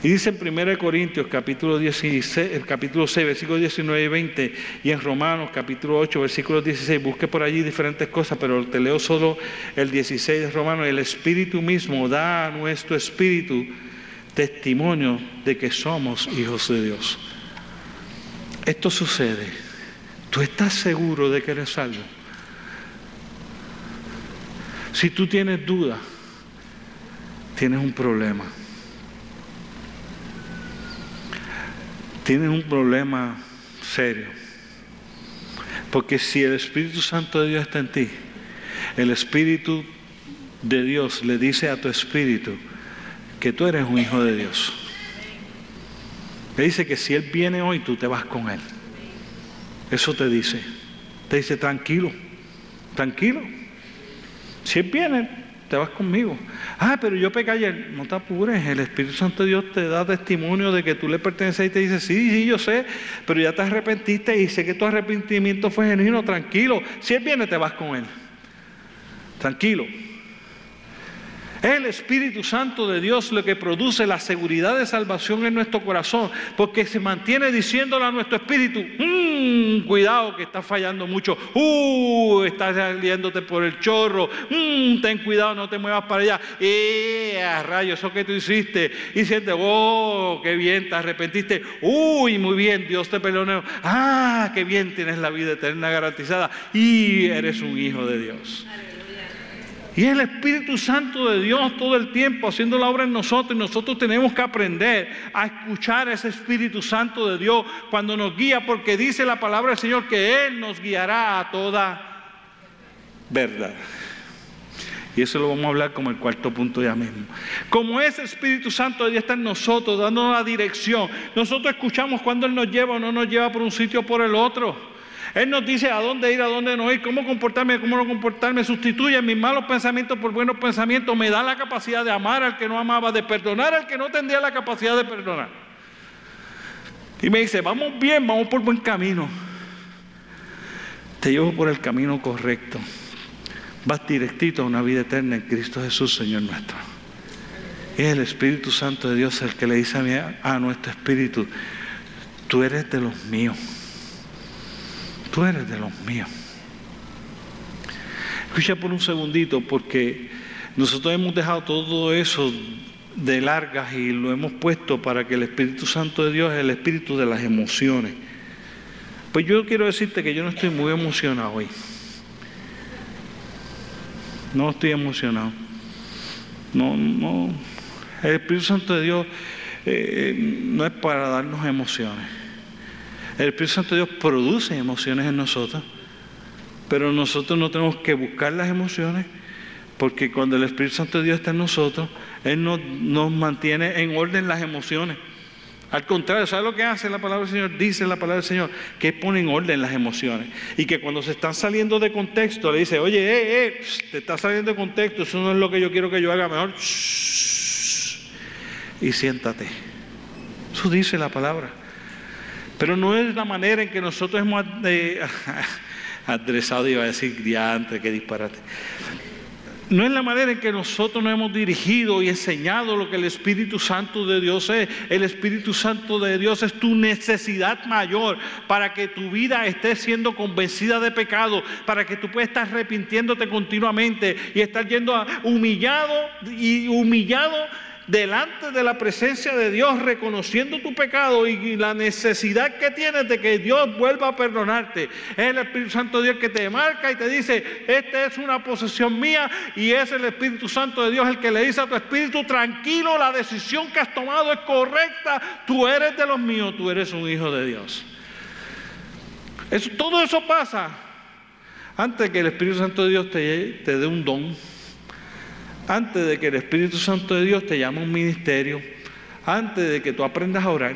Y dice en 1 Corintios capítulo, 16, el capítulo 6, versículos 19 y 20, y en Romanos capítulo 8, versículo 16, busque por allí diferentes cosas, pero te leo solo el 16 de Romanos, el Espíritu mismo da a nuestro Espíritu testimonio de que somos hijos de Dios. Esto sucede. ¿Tú estás seguro de que eres salvo? Si tú tienes duda, tienes un problema. Tienes un problema serio. Porque si el Espíritu Santo de Dios está en ti, el Espíritu de Dios le dice a tu espíritu que tú eres un hijo de Dios. Le dice que si Él viene hoy, tú te vas con Él. Eso te dice. Te dice, tranquilo, tranquilo. Si viene, te vas conmigo. Ah, pero yo pequé ayer. No te apures, el Espíritu Santo de Dios te da testimonio de que tú le perteneces y te dice, sí, sí, yo sé, pero ya te arrepentiste y sé que tu arrepentimiento fue genuino, tranquilo. Si Él viene, te vas con Él. Tranquilo. El Espíritu Santo de Dios lo que produce la seguridad de salvación en nuestro corazón, porque se mantiene diciéndole a nuestro espíritu, mmm, cuidado que estás fallando mucho, uh, estás saliéndote por el chorro, mmm, ten cuidado, no te muevas para allá, eh, rayo, eso que tú hiciste, y sientes, oh, qué bien, te arrepentiste, uy, muy bien, Dios te perdonó, ah, qué bien, tienes la vida eterna garantizada, y eres un hijo de Dios. Y el Espíritu Santo de Dios todo el tiempo haciendo la obra en nosotros. Y nosotros tenemos que aprender a escuchar a ese Espíritu Santo de Dios cuando nos guía, porque dice la palabra del Señor que Él nos guiará a toda verdad. Y eso lo vamos a hablar como el cuarto punto ya mismo. Como ese Espíritu Santo de Dios está en nosotros, dándonos la dirección, nosotros escuchamos cuando Él nos lleva o no nos lleva por un sitio o por el otro. Él nos dice a dónde ir, a dónde no ir, cómo comportarme, cómo no comportarme. Sustituye mis malos pensamientos por buenos pensamientos. Me da la capacidad de amar al que no amaba, de perdonar al que no tendría la capacidad de perdonar. Y me dice, vamos bien, vamos por buen camino. Te llevo por el camino correcto. Vas directito a una vida eterna en Cristo Jesús, Señor nuestro. es el Espíritu Santo de Dios el que le dice a, a nuestro espíritu, tú eres de los míos tú eres de los míos. Escucha por un segundito, porque nosotros hemos dejado todo eso de largas y lo hemos puesto para que el Espíritu Santo de Dios es el espíritu de las emociones. Pues yo quiero decirte que yo no estoy muy emocionado hoy. No estoy emocionado. No, no. El Espíritu Santo de Dios eh, no es para darnos emociones. El Espíritu Santo de Dios produce emociones en nosotros, pero nosotros no tenemos que buscar las emociones, porque cuando el Espíritu Santo de Dios está en nosotros, Él nos, mantiene en orden las emociones. Al contrario, ¿sabe lo que hace la palabra del Señor? Dice la palabra del Señor que pone en orden las emociones. Y que cuando se están saliendo de contexto, le dice, oye, eh, eh, te está saliendo de contexto, eso no es lo que yo quiero que yo haga, mejor. y siéntate. Eso dice la palabra. Pero no es la manera en que nosotros hemos adresado, *laughs* iba a decir, ya antes que disparate no es la manera en que nosotros nos hemos dirigido y enseñado lo que el Espíritu Santo de Dios es. El Espíritu Santo de Dios es tu necesidad mayor para que tu vida esté siendo convencida de pecado, para que tú puedas estar arrepintiéndote continuamente y estar yendo humillado y humillado delante de la presencia de Dios, reconociendo tu pecado y la necesidad que tienes de que Dios vuelva a perdonarte. Es el Espíritu Santo de Dios que te marca y te dice, esta es una posesión mía y es el Espíritu Santo de Dios el que le dice a tu espíritu, tranquilo, la decisión que has tomado es correcta, tú eres de los míos, tú eres un hijo de Dios. todo eso pasa antes que el Espíritu Santo de Dios te, te dé un don antes de que el Espíritu Santo de Dios te llame a un ministerio, antes de que tú aprendas a orar,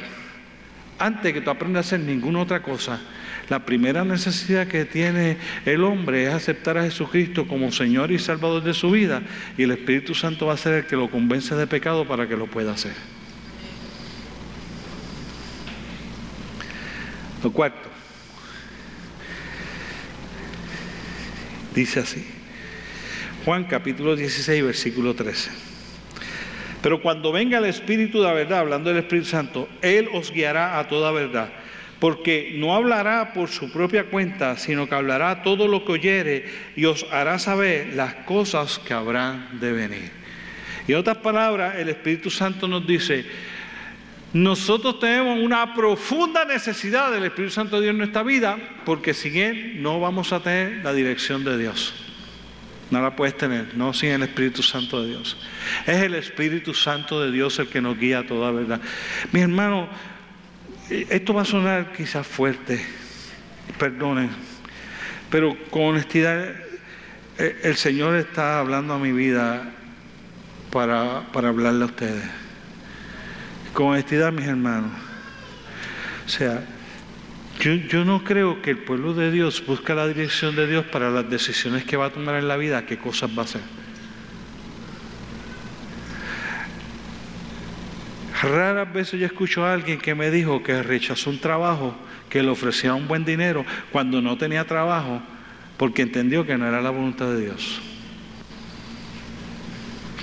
antes de que tú aprendas a hacer ninguna otra cosa, la primera necesidad que tiene el hombre es aceptar a Jesucristo como Señor y Salvador de su vida y el Espíritu Santo va a ser el que lo convence de pecado para que lo pueda hacer. Lo cuarto, dice así. Juan capítulo 16, versículo 13. Pero cuando venga el Espíritu de la verdad, hablando del Espíritu Santo, Él os guiará a toda verdad, porque no hablará por su propia cuenta, sino que hablará todo lo que oyere y os hará saber las cosas que habrán de venir. Y en otras palabras, el Espíritu Santo nos dice, nosotros tenemos una profunda necesidad del Espíritu Santo de Dios en nuestra vida, porque sin Él no vamos a tener la dirección de Dios. No la puedes tener, no sin el Espíritu Santo de Dios. Es el Espíritu Santo de Dios el que nos guía a toda verdad. Mi hermano, esto va a sonar quizás fuerte, perdonen, pero con honestidad, eh, el Señor está hablando a mi vida para, para hablarle a ustedes. Con honestidad, mis hermanos. O sea, yo, no creo que el pueblo de Dios busque la dirección de Dios para las decisiones que va a tomar en la vida, qué cosas va a hacer. Raras veces yo escucho a alguien que me dijo que rechazó un trabajo que le ofrecía un buen dinero cuando no tenía trabajo porque entendió que no era la voluntad de Dios.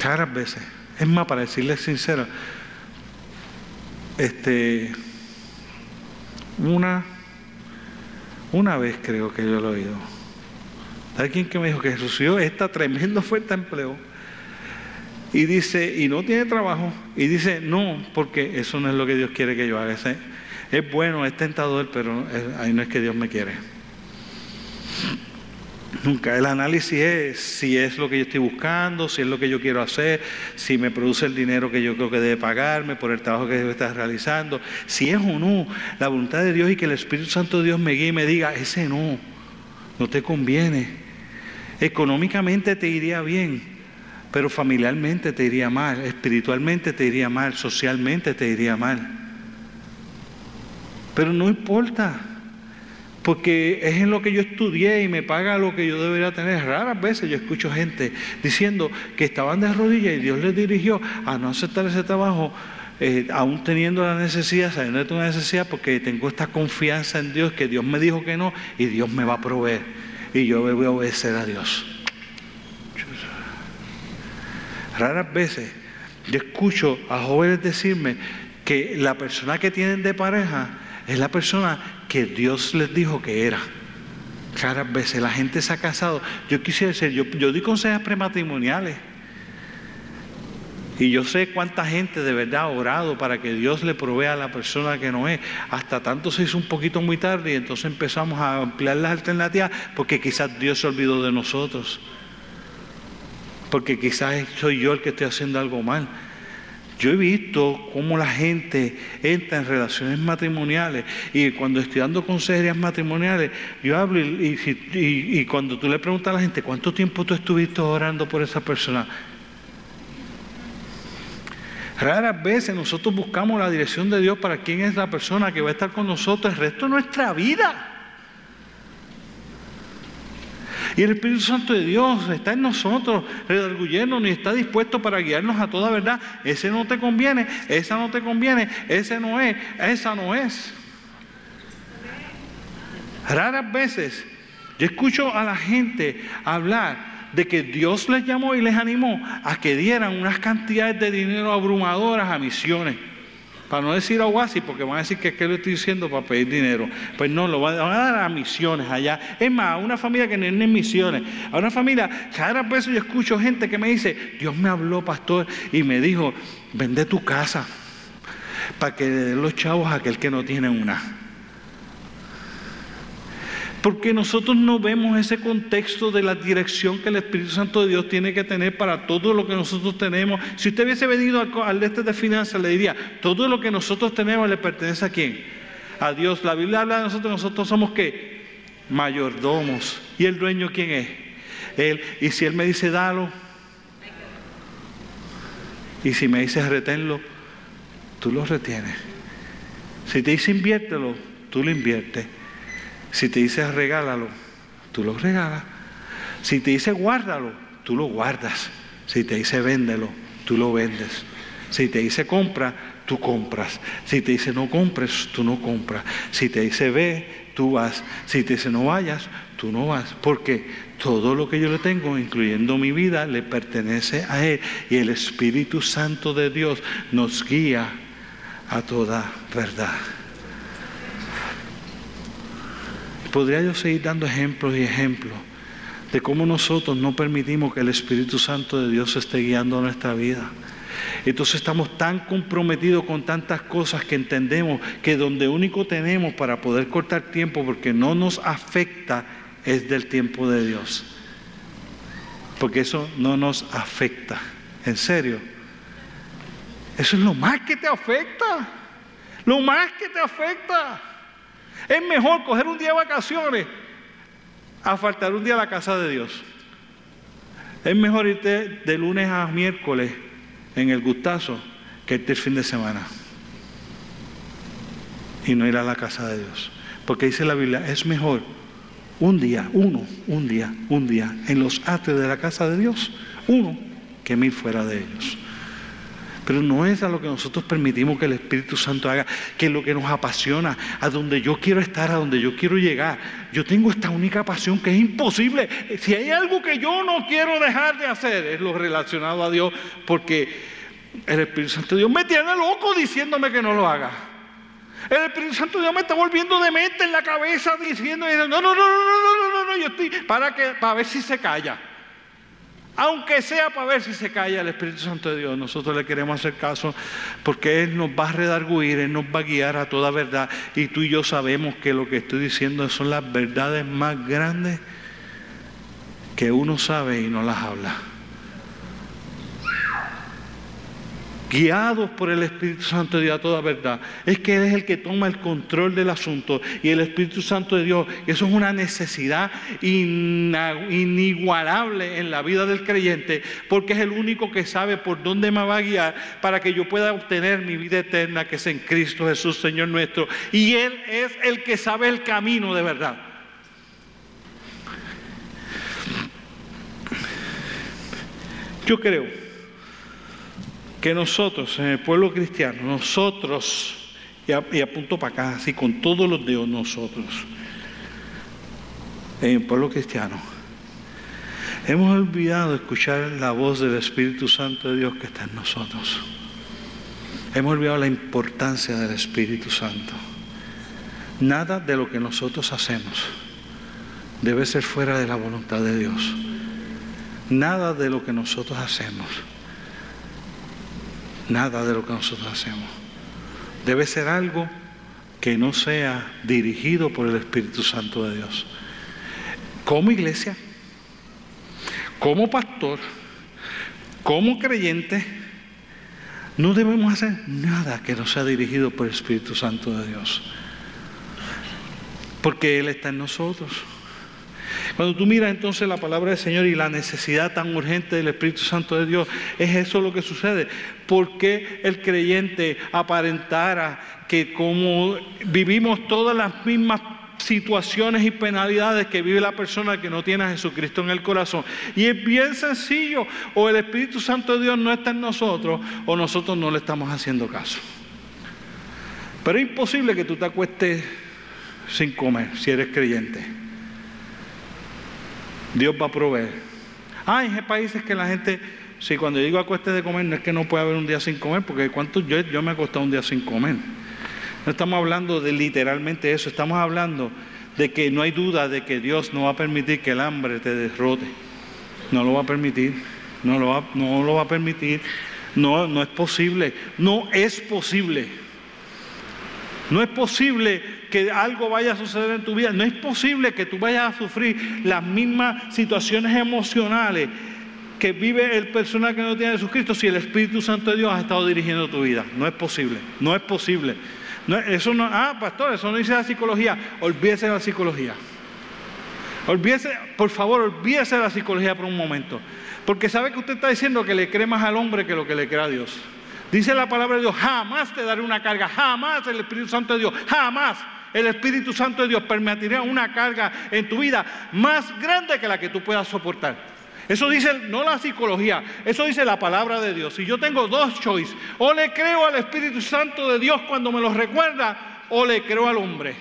Raras veces. Es más, para decirles sincero, este, una una vez creo que yo lo he oído. Alguien que me dijo que recibió esta tremenda oferta de empleo y dice, y no tiene trabajo, y dice, no, porque eso no es lo que Dios quiere que yo haga. Es bueno, es tentador, pero ahí no es que Dios me quiere. Nunca. El análisis es si es lo que yo estoy buscando, si es lo que yo quiero hacer, si me produce el dinero que yo creo que debe pagarme por el trabajo que debe estar realizando, si es o no la voluntad de Dios y que el Espíritu Santo de Dios me guíe y me diga, ese no, no te conviene. Económicamente te iría bien, pero familiarmente te iría mal, espiritualmente te iría mal, socialmente te iría mal. Pero no importa porque es en lo que yo estudié y me paga lo que yo debería tener. Raras veces yo escucho gente diciendo que estaban de rodillas y Dios les dirigió a no aceptar ese trabajo, eh, aún teniendo la necesidad, sabiendo de tu necesidad, porque tengo esta confianza en Dios, que Dios me dijo que no y Dios me va a proveer. Y yo voy a obedecer a Dios. Raras veces yo escucho a jóvenes decirme que la persona que tienen de pareja es la persona que Dios les dijo que era. Raras veces la gente se ha casado. Yo quisiera decir, yo, yo di consejos prematrimoniales. Y yo sé cuánta gente de verdad ha orado para que Dios le provea a la persona que no es. Hasta tanto se hizo un poquito muy tarde y entonces empezamos a ampliar las alternativas porque quizás Dios se olvidó de nosotros. Porque quizás soy yo el que estoy haciendo algo mal. Yo he visto cómo la gente entra en relaciones matrimoniales y cuando estoy dando consejerías matrimoniales, yo hablo y, cuando tú le preguntas a la gente, ¿cuánto tiempo tú estuviste orando por esa persona? Raras veces nosotros buscamos la dirección de Dios para quién es la persona que va a estar con nosotros el resto de nuestra vida. Y el Espíritu Santo de Dios está en nosotros, redarguyéndonos y está dispuesto para guiarnos a toda verdad. Ese no te conviene, esa no te conviene, ese no es, esa no es. Raras veces yo escucho a la gente hablar de que Dios les llamó y les animó a que dieran unas cantidades de dinero abrumadoras a misiones. Para no decir algo así, porque van a decir que es que lo estoy diciendo para pedir dinero. Pues no, lo van a dar a misiones allá. Es más, a una familia que no es misiones. A una familia, cada vez yo escucho gente que me dice, Dios me habló, pastor, y me dijo, vende tu casa para que le den los chavos a aquel que no tiene una. Porque nosotros no vemos ese contexto de la dirección que el Espíritu Santo de Dios tiene que tener para todo lo que nosotros tenemos. Si usted hubiese venido al, este de finanzas, le diría, todo lo que nosotros tenemos le pertenece a quién? A Dios. La Biblia habla de nosotros, nosotros somos qué? Mayordomos. ¿Y el dueño quién es? Él. Y si Él me dice, dalo. Y si me dice reténlo, tú lo retienes. Si te dice inviértelo, tú lo inviertes. Si te dice regálalo, tú lo regalas. Si te dice guárdalo, tú lo guardas. Si te dice véndelo, tú lo vendes. Si te dice compra, tú compras. Si te dice no compres, tú no compras. Si te dice ve, tú vas. Si te dice no vayas, tú no vas. Porque todo lo que yo le tengo, incluyendo mi vida, le pertenece a Él. Y el Espíritu Santo de Dios nos guía a toda verdad. Podría yo seguir dando ejemplos y ejemplos de cómo nosotros no permitimos que el Espíritu Santo de Dios esté guiando nuestra vida. Entonces estamos tan comprometidos con tantas cosas que entendemos que donde único tenemos para poder cortar tiempo porque no nos afecta es del tiempo de Dios. Porque eso no nos afecta. En serio. Eso es lo más que te afecta. Lo más que te afecta. Es mejor coger un día de vacaciones a faltar un día a la casa de Dios. Es mejor irte de lunes a miércoles en el gustazo que irte el fin de semana y no ir a la casa de Dios. Porque dice la Biblia, es mejor un día, uno, un día, un día en los atrios de la casa de Dios, uno que mil fuera de ellos. Pero no es a lo que nosotros permitimos que el Espíritu Santo haga, que es lo que nos apasiona, a donde yo quiero estar, a donde yo quiero llegar. Yo tengo esta única pasión que es imposible. Si hay algo que yo no quiero dejar de hacer, es lo relacionado a Dios, porque el Espíritu Santo de Dios me tiene loco diciéndome que no lo haga. El Espíritu Santo de Dios me está volviendo de mente en la cabeza diciendo, no, no, no, no, no, no, no, no, yo estoy para que para ver si se calla aunque sea para ver si se calla el Espíritu Santo de Dios, nosotros le queremos hacer caso porque Él nos va a redarguir, Él nos va a guiar a toda verdad. Y tú y yo sabemos que lo que estoy diciendo son las verdades más grandes que uno sabe y no las habla. Guiados por el Espíritu Santo de Dios a toda verdad. Es que Él es el que toma el control del asunto y el Espíritu Santo de Dios, eso es una necesidad inigualable en la vida del creyente, porque es el único que sabe por dónde me va a guiar para que yo pueda obtener mi vida eterna que es en Cristo Jesús, Señor nuestro. Y Él es el que sabe el camino de verdad. Yo creo que nosotros, en el pueblo cristiano, nosotros, y, apunto para acá, así con todos los de nosotros, en el pueblo cristiano, hemos olvidado escuchar la voz del Espíritu Santo de Dios que está en nosotros. Hemos olvidado la importancia del Espíritu Santo. Nada de lo que nosotros hacemos debe ser fuera de la voluntad de Dios. Nada de lo que nosotros hacemos, nada de lo que nosotros hacemos, debe ser algo que no sea dirigido por el Espíritu Santo de Dios. Como iglesia, como pastor, como creyente, no debemos hacer nada que no sea dirigido por el Espíritu Santo de Dios. Porque Él está en nosotros. Cuando tú miras entonces la palabra del Señor y la necesidad tan urgente del Espíritu Santo de Dios, es eso lo que sucede. ¿Por qué el creyente aparentara que como vivimos todas las mismas situaciones y penalidades que vive la persona que no tiene a Jesucristo en el corazón. Y es bien sencillo, o el Espíritu Santo de Dios no está en nosotros, o nosotros no le estamos haciendo caso. Pero es imposible que tú te acuestes sin comer si eres creyente. Dios va a proveer. Ah, hay países que la gente, si cuando digo acueste de comer, no es que no pueda haber un día sin comer, porque ¿cuántos yo, yo me he acostado un día sin comer. No estamos hablando de literalmente eso, estamos hablando de que no hay duda de que Dios no va a permitir que el hambre te derrote. No lo va a permitir, no lo va, no lo va a permitir. No, no es posible, no es posible. No es posible que algo vaya a suceder en tu vida. No es posible que tú vayas a sufrir las mismas situaciones emocionales que vive el personal que no tiene a Jesucristo si el Espíritu Santo de Dios ha estado dirigiendo tu vida. No es posible, no es posible. eso no, ah, pastor, eso no dice la psicología. Olvídese de la psicología. Olvídese, por favor, olvídese de la psicología por un momento. Porque sabe que usted está diciendo que le cree más al hombre que lo que le cree a Dios. Dice la palabra de Dios, jamás te daré una carga, jamás el Espíritu Santo de Dios, jamás el Espíritu Santo de Dios permitirá una carga en tu vida más grande que la que tú puedas soportar. Eso dice no la psicología, eso dice la palabra de Dios. Si yo tengo dos choices, o le creo al Espíritu Santo de Dios cuando me lo recuerda, o le creo al hombre.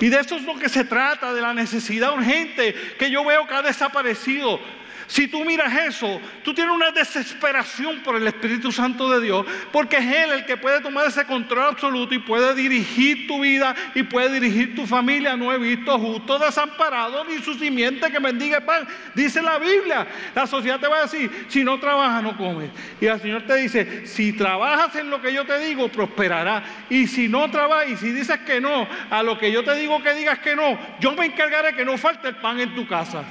Y de eso es lo que se trata, de la necesidad urgente que yo veo que ha desaparecido. Si tú miras eso, tú tienes una desesperación por el Espíritu Santo de Dios, porque es Él el que puede tomar ese control absoluto y puede dirigir tu vida y puede dirigir tu familia. No he visto justo desamparado ni su simiente que bendiga el pan. Dice la Biblia. La sociedad te va a decir, si no trabajas, no comes. Y el Señor te dice, si trabajas en lo que yo te digo, prosperará. Y si no trabajas, y si dices que no, a lo que yo te digo que digas que no, yo me encargaré que no falte el pan en tu casa.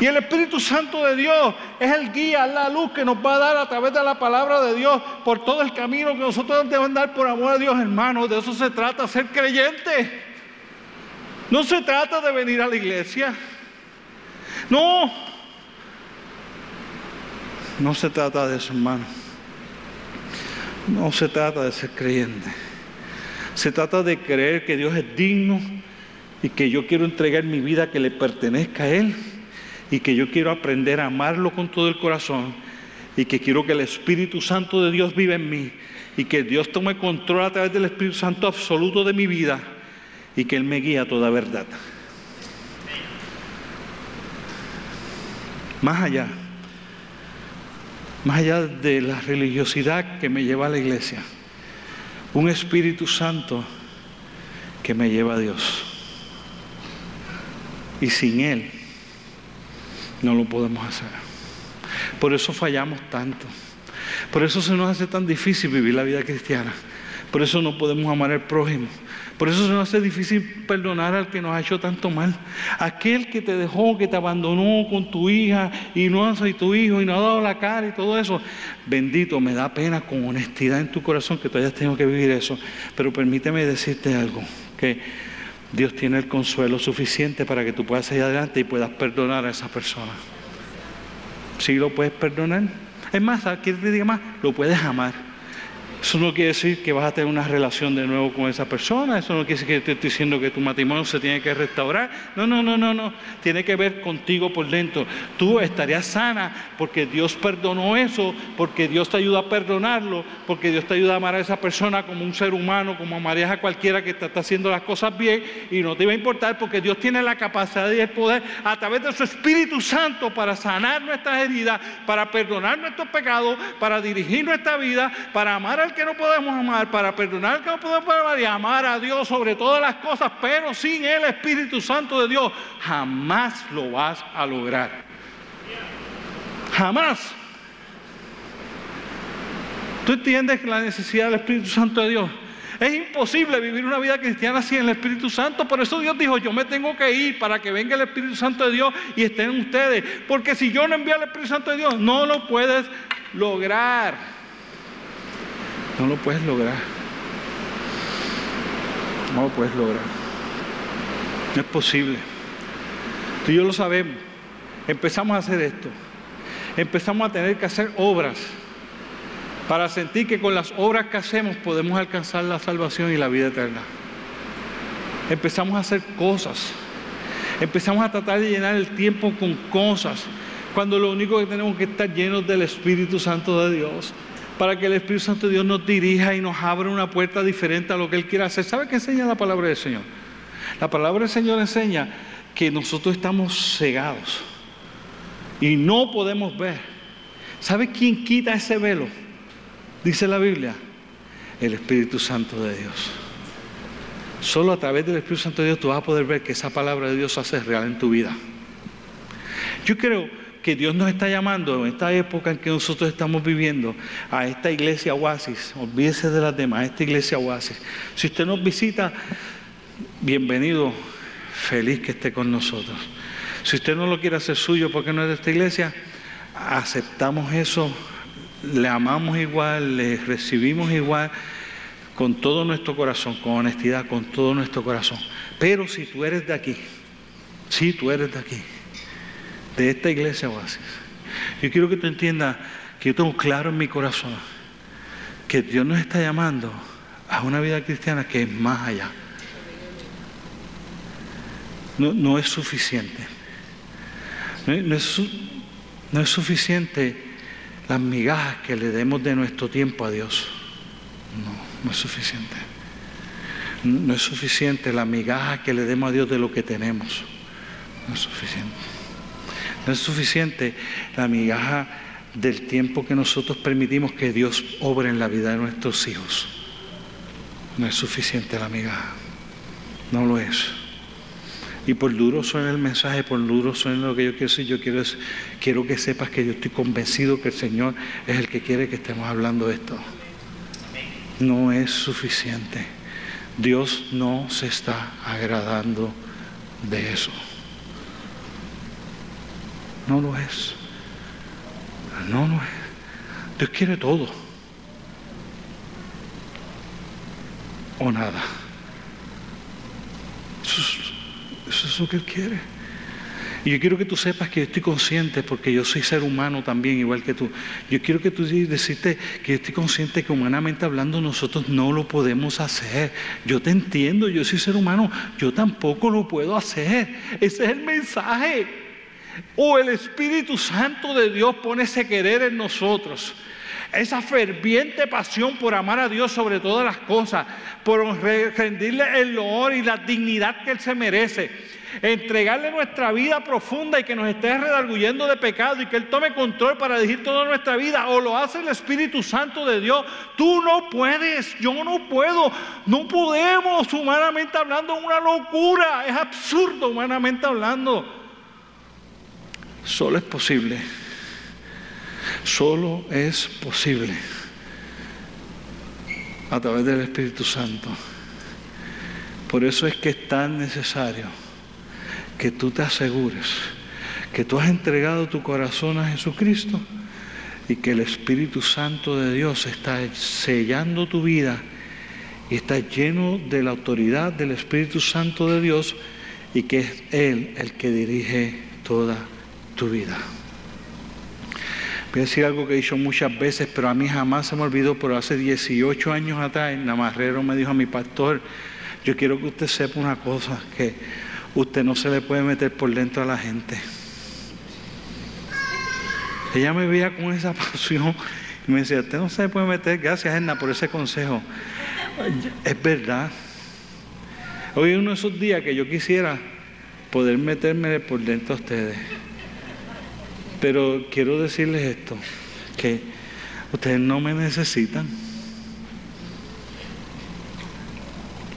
Y el Espíritu Santo de Dios es el guía, la luz que nos va a dar a través de la palabra de Dios por todo el camino que nosotros debemos dar por amor a Dios, hermanos. De eso se trata, ser creyente. No se trata de venir a la iglesia. No. No se trata de eso, hermano. No se trata de ser creyente. Se trata de creer que Dios es digno y que yo quiero entregar mi vida que le pertenezca a Él y que yo quiero aprender a amarlo con todo el corazón y que quiero que el Espíritu Santo de Dios viva en mí y que Dios tome control a través del Espíritu Santo absoluto de mi vida y que Él me guíe a toda verdad. Más allá, más allá de la religiosidad que me lleva a la iglesia, un Espíritu Santo que me lleva a Dios. Y sin Él no lo podemos hacer. Por eso fallamos tanto. Por eso se nos hace tan difícil vivir la vida cristiana. Por eso no podemos amar al prójimo. Por eso se nos hace difícil perdonar al que nos ha hecho tanto mal. Aquel que te dejó, que te abandonó con tu hija y no hace tu hijo y no ha dado la cara y todo eso. Bendito, me da pena con honestidad en tu corazón que tú hayas tenido que vivir eso. Pero permíteme decirte algo, que Dios tiene el consuelo suficiente para que tú puedas seguir adelante y puedas perdonar a esa persona. Si lo puedes perdonar, es más, ¿quieres que te diga más? Lo puedes amar. Eso no quiere decir que vas a tener una relación de nuevo con esa persona, eso no quiere decir que te estoy diciendo que tu matrimonio se tiene que restaurar. No, no, no, no, no. Tiene que ver contigo por dentro. Tú estarías sana porque Dios perdonó eso, porque Dios te ayuda a perdonarlo, porque Dios te ayuda a amar a esa persona como un ser humano, como amarías a cualquiera que está haciendo las cosas bien y no te va a importar porque Dios tiene la capacidad y el poder a través de su Espíritu Santo para sanar nuestras heridas, para perdonar nuestros pecados, para dirigir nuestra vida, para amar a que no podemos amar, para perdonar que no podemos amar y amar a Dios sobre todas las cosas, pero sin el Espíritu Santo de Dios, jamás lo vas a lograr. Jamás. ¿Tú entiendes la necesidad del Espíritu Santo de Dios? Es imposible vivir una vida cristiana sin el Espíritu Santo. Por eso Dios dijo, yo me tengo que ir para que venga el Espíritu Santo de Dios y estén ustedes. Porque si yo no envío al Espíritu Santo de Dios, no lo puedes lograr. No lo puedes lograr. No lo puedes lograr. No es posible. Tú y yo lo sabemos. Empezamos a hacer esto. Empezamos a tener que hacer obras para sentir que con las obras que hacemos podemos alcanzar la salvación y la vida eterna. Empezamos a hacer cosas. Empezamos a tratar de llenar el tiempo con cosas, cuando lo único que tenemos que estar llenos del Espíritu Santo de Dios, para que el Espíritu Santo de Dios nos dirija y nos abra una puerta diferente a lo que Él quiere hacer. ¿Sabe qué enseña la palabra del Señor? La palabra del Señor enseña que nosotros estamos cegados y no podemos ver. ¿Sabe quién quita ese velo? Dice la Biblia, el Espíritu Santo de Dios. Solo a través del Espíritu Santo de Dios tú vas a poder ver que esa palabra de Dios hace real en tu vida. Yo creo que Dios nos está llamando en esta época en que nosotros estamos viviendo a esta iglesia oasis. Olvídese de las demás, esta iglesia oasis. Si usted nos visita, bienvenido, feliz que esté con nosotros. Si usted no lo quiere hacer suyo porque no es de esta iglesia, aceptamos eso le amamos igual, le recibimos igual, con todo nuestro corazón, con honestidad, con todo nuestro corazón. Pero si tú eres de aquí, si tú eres de aquí, de esta iglesia oasis, yo quiero que tú entiendas que yo tengo claro en mi corazón que Dios nos está llamando a una vida cristiana que es más allá. No, no es suficiente. No, es, no es suficiente las migajas que le demos de nuestro tiempo a Dios. No, no es suficiente. No es suficiente la migaja que le demos a Dios de lo que tenemos. No es suficiente. No es suficiente la migaja del tiempo que nosotros permitimos que Dios obre en la vida de nuestros hijos. No es suficiente la migaja. No lo es. Y por duro suena el mensaje, por duro suena lo que yo quiero decir, yo quiero, quiero que sepas que yo estoy convencido que el Señor es el que quiere que estemos hablando de esto. No es suficiente. Dios no se está agradando de eso. No lo es. No lo es. Dios quiere todo. O nada. Eso es lo que Él quiere. Y yo quiero que tú sepas que yo estoy consciente, porque yo soy ser humano también, igual que tú. Yo quiero que tú decirte que yo estoy consciente que humanamente hablando nosotros no lo podemos hacer. Yo te entiendo, yo soy ser humano, yo tampoco lo puedo hacer. Ese es el mensaje. O el Espíritu Santo de Dios pone ese querer en nosotros esa ferviente pasión por amar a Dios sobre todas las cosas, por rendirle el honor y la dignidad que Él se merece, entregarle nuestra vida profunda y que nos esté redarguyendo de pecado y que Él tome control para dirigir toda nuestra vida, o lo hace el Espíritu Santo de Dios. Tú no puedes, yo no puedo, no podemos humanamente hablando, una locura, es absurdo humanamente hablando. Solo es posible Solo es posible a través del Espíritu Santo. Por eso es que es tan necesario que tú te asegures que tú has entregado tu corazón a Jesucristo y que el Espíritu Santo de Dios está sellando tu vida y está lleno de la autoridad del Espíritu Santo de Dios y que es Él el que dirige toda tu vida. Voy a decir algo que he dicho muchas veces, pero a mí jamás se me olvidó, pero hace 18 años atrás, el namarrero me dijo a mi pastor, yo quiero que usted sepa una cosa, que usted no se le puede meter por dentro a la gente. Ella me veía con esa *laughs* pasión y me decía, usted no se le puede meter, gracias Edna por ese consejo. Es verdad. Hoy es uno de esos días que yo quisiera poder meterme por dentro a ustedes. Pero quiero decirles esto, que ustedes no me necesitan.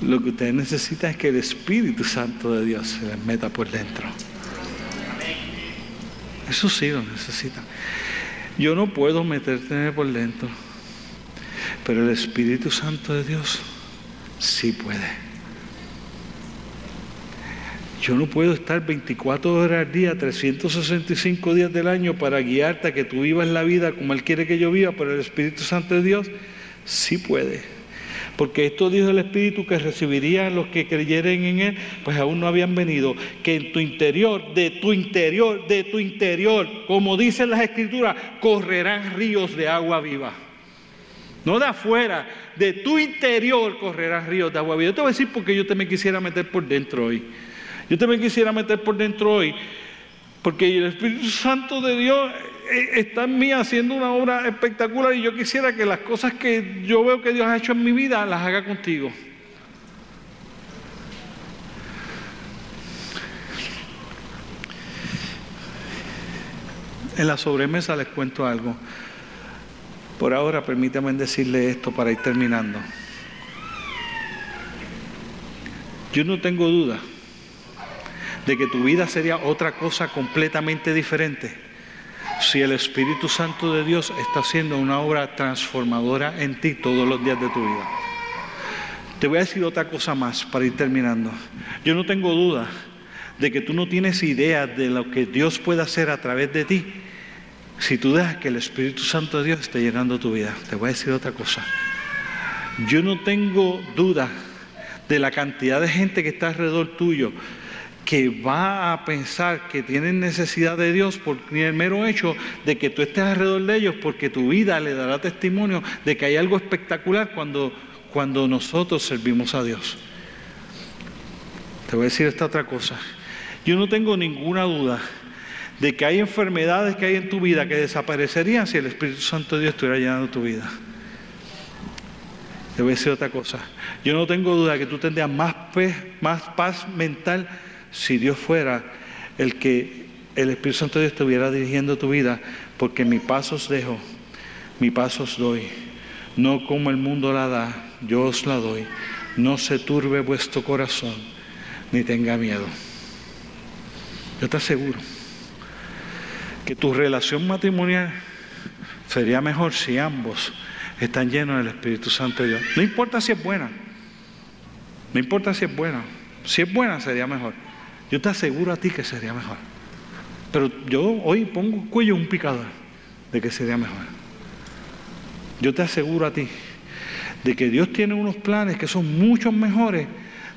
Lo que ustedes necesitan es que el Espíritu Santo de Dios se les meta por dentro. Eso sí lo necesitan. Yo no puedo meterte por dentro, pero el Espíritu Santo de Dios sí puede. Yo no puedo estar 24 horas al día, 365 días del año para guiarte a que tú vivas la vida como Él quiere que yo viva, pero el Espíritu Santo de Dios sí puede. Porque esto dijo el Espíritu que recibirían los que creyeren en Él, pues aún no habían venido. Que en tu interior, de tu interior, de tu interior, como dicen las Escrituras, correrán ríos de agua viva. No de afuera, de tu interior correrán ríos de agua viva. Yo te voy a decir porque yo me quisiera meter por dentro hoy. Yo también quisiera meter por dentro hoy, porque el Espíritu Santo de Dios eh, está en mí haciendo una obra espectacular y yo quisiera que las cosas que yo veo que Dios ha hecho en mi vida las haga contigo. En la sobremesa les cuento algo. Por ahora permítanme decirle esto para ir terminando. Yo no tengo duda de que tu vida sería otra cosa completamente diferente si el Espíritu Santo de Dios está haciendo una obra transformadora en ti todos los días de tu vida. Te voy a decir otra cosa más para ir terminando. Yo no tengo duda de que tú no tienes idea de lo que Dios puede hacer a través de ti si tú dejas que el Espíritu Santo de Dios esté llenando tu vida. Te voy a decir otra cosa. Yo no tengo duda de la cantidad de gente que está alrededor tuyo que va a pensar que tienen necesidad de Dios por el mero hecho de que tú estés alrededor de ellos, porque tu vida le dará testimonio de que hay algo espectacular cuando, cuando nosotros servimos a Dios. Te voy a decir esta otra cosa. Yo no tengo ninguna duda de que hay enfermedades que hay en tu vida que desaparecerían si el Espíritu Santo de Dios estuviera llenando tu vida. Te voy a decir otra cosa. Yo no tengo duda de que tú tendrías más, más paz mental si Dios fuera el que el Espíritu Santo de Dios estuviera dirigiendo tu vida, porque mi paso os dejo, mi paso os doy, no como el mundo la da, yo os la doy, no se turbe vuestro corazón, ni tenga miedo. Yo te aseguro que tu relación matrimonial sería mejor si ambos están llenos del Espíritu Santo de Dios. No importa si es buena, no importa si es buena, si es buena sería mejor. Yo te aseguro a ti que sería mejor. Pero yo hoy pongo cuello un picador de que sería mejor. Yo te aseguro a ti de que Dios tiene unos planes que son mucho mejores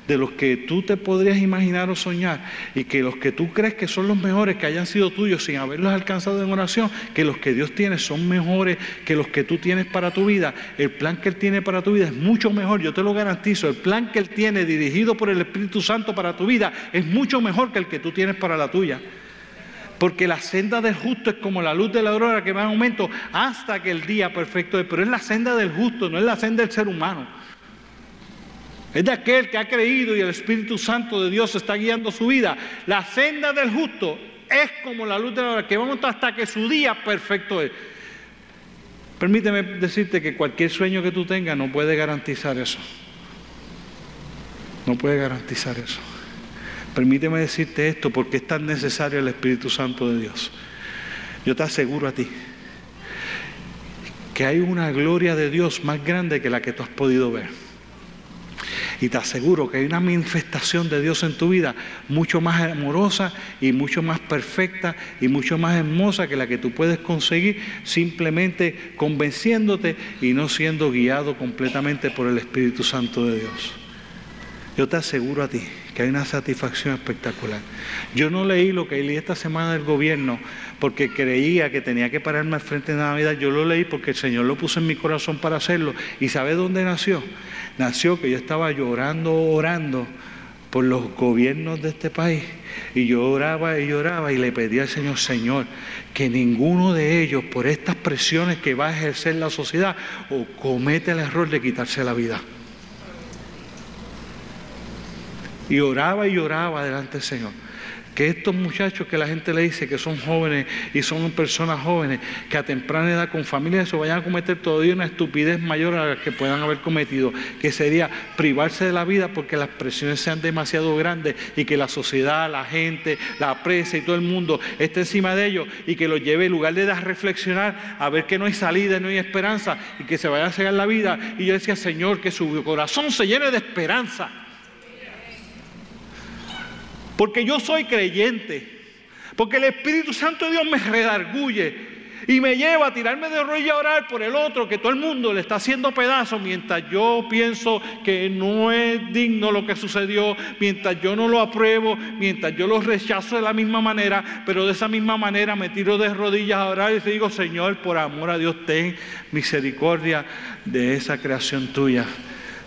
de los que tú te podrías imaginar o soñar y que los que tú crees que son los mejores que hayan sido tuyos sin haberlos alcanzado en oración, que los que Dios tiene son mejores que los que tú tienes para tu vida. El plan que Él tiene para tu vida es mucho mejor, yo te lo garantizo. El plan que Él tiene dirigido por el Espíritu Santo para tu vida es mucho mejor que el que tú tienes para la tuya. Porque la senda del justo es como la luz de la aurora que va en aumento hasta que el día perfecto es. Pero es la senda del justo, no es la senda del ser humano. Es de aquel que ha creído y el Espíritu Santo de Dios está guiando su vida. La senda del justo es como la luz de la hora que vamos hasta que su día perfecto es. Permíteme decirte que cualquier sueño que tú tengas no puede garantizar eso. No puede garantizar eso. Permíteme decirte esto porque es tan necesario el Espíritu Santo de Dios. Yo te aseguro a ti que hay una gloria de Dios más grande que la que tú has podido ver. Y te aseguro que hay una manifestación de Dios en tu vida mucho más amorosa y mucho más perfecta y mucho más hermosa que la que tú puedes conseguir simplemente convenciéndote y no siendo guiado completamente por el Espíritu Santo de Dios. Yo te aseguro a ti que hay una satisfacción espectacular. Yo no leí lo que leí esta semana del gobierno porque creía que tenía que pararme al frente de Navidad. Yo lo leí porque el Señor lo puso en mi corazón para hacerlo. ¿Y sabe dónde nació? Nació que yo estaba llorando, orando por los gobiernos de este país. Y yo oraba y lloraba y le pedía al Señor, Señor, que ninguno de ellos, por estas presiones que va a ejercer la sociedad, o cometa el error de quitarse la vida. Y oraba y lloraba delante del Señor. que estos muchachos que la gente le dice que son jóvenes y son personas jóvenes, que a temprana edad con familia eso vayan a cometer todavía una estupidez mayor a la que puedan haber cometido, que sería privarse de la vida porque las presiones sean demasiado grandes y que la sociedad, la gente, la presa y todo el mundo esté encima de ellos y que los lleve en lugar de a reflexionar, a ver que no hay salida, no hay esperanza y que se vaya a cegar la vida. Y yo decía, Señor, que su corazón se llene de esperanza porque yo soy creyente. Porque el Espíritu Santo de Dios me redarguye y me lleva a tirarme de rodillas a orar por el otro que todo el mundo le está haciendo pedazos mientras yo pienso que no es digno lo que sucedió, mientras yo no lo apruebo, mientras yo lo rechazo de la misma manera, pero de esa misma manera me tiro de rodillas a orar y te digo, Señor, por amor a Dios, ten misericordia de esa creación tuya.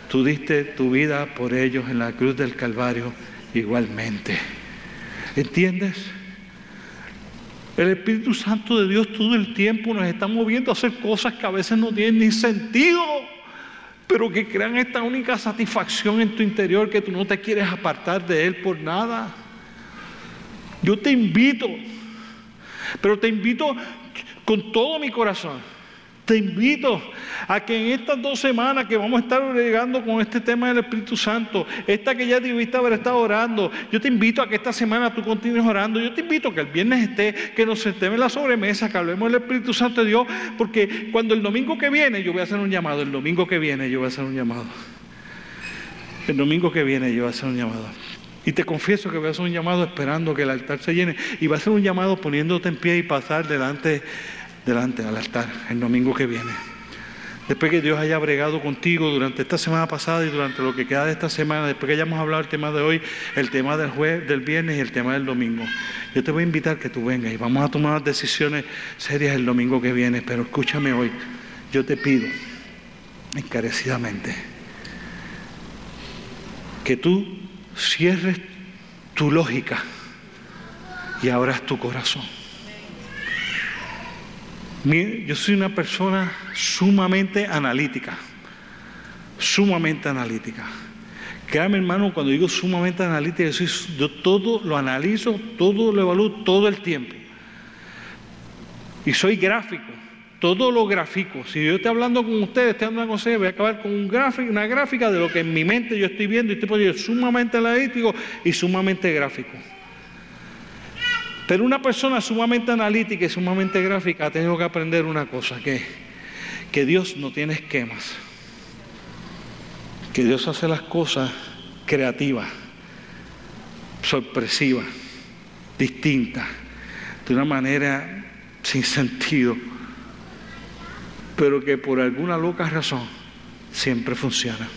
Tú diste tu vida por ellos en la cruz del Calvario igualmente. ¿Entiendes? El Espíritu Santo de Dios todo el tiempo nos está moviendo a hacer cosas que a veces no tienen ni sentido, pero que crean esta única satisfacción en tu interior que tú no te quieres apartar de Él por nada. Yo te invito, pero te invito con todo mi corazón te invito a que en estas dos semanas que vamos a estar llegando con este tema del Espíritu Santo, esta que ya debiste haber estado orando, yo te invito a que esta semana tú continúes orando. Yo te invito a que el viernes esté, que nos sentemos en la sobremesa, que hablemos del Espíritu Santo de Dios, porque cuando el domingo que viene yo voy a hacer un llamado, el domingo que viene yo voy a hacer un llamado. El domingo que viene yo voy a hacer un llamado. Y te confieso que voy a hacer un llamado esperando que el altar se llene. Y va a ser un llamado poniéndote en pie y pasar delante delante al altar el domingo que viene. Después que Dios haya bregado contigo durante esta semana pasada y durante lo que queda de esta semana, después que hayamos hablado del tema de hoy, el tema del jueves, del viernes y el tema del domingo, yo te voy a invitar que tú vengas y vamos a tomar decisiones serias el domingo que viene. Pero escúchame hoy, yo te pido encarecidamente que tú cierres tu lógica y abras tu corazón yo soy una persona sumamente analítica, sumamente analítica. Créame hermano, cuando digo sumamente analítica, yo, yo todo lo analizo, todo lo evalúo todo el tiempo. Y soy gráfico, todo lo gráfico. Si yo estoy hablando con ustedes, estoy hablando con ustedes, voy a acabar con un gráfico, una gráfica de lo que en mi mente yo estoy viendo y estoy poniendo sumamente analítico y sumamente gráfico. Pero una persona sumamente analítica y sumamente gráfica ha tenido que aprender una cosa, que, que Dios no tiene esquemas, que Dios hace las cosas creativas, sorpresivas, distintas, de una manera sin sentido, pero que por alguna loca razón siempre funciona.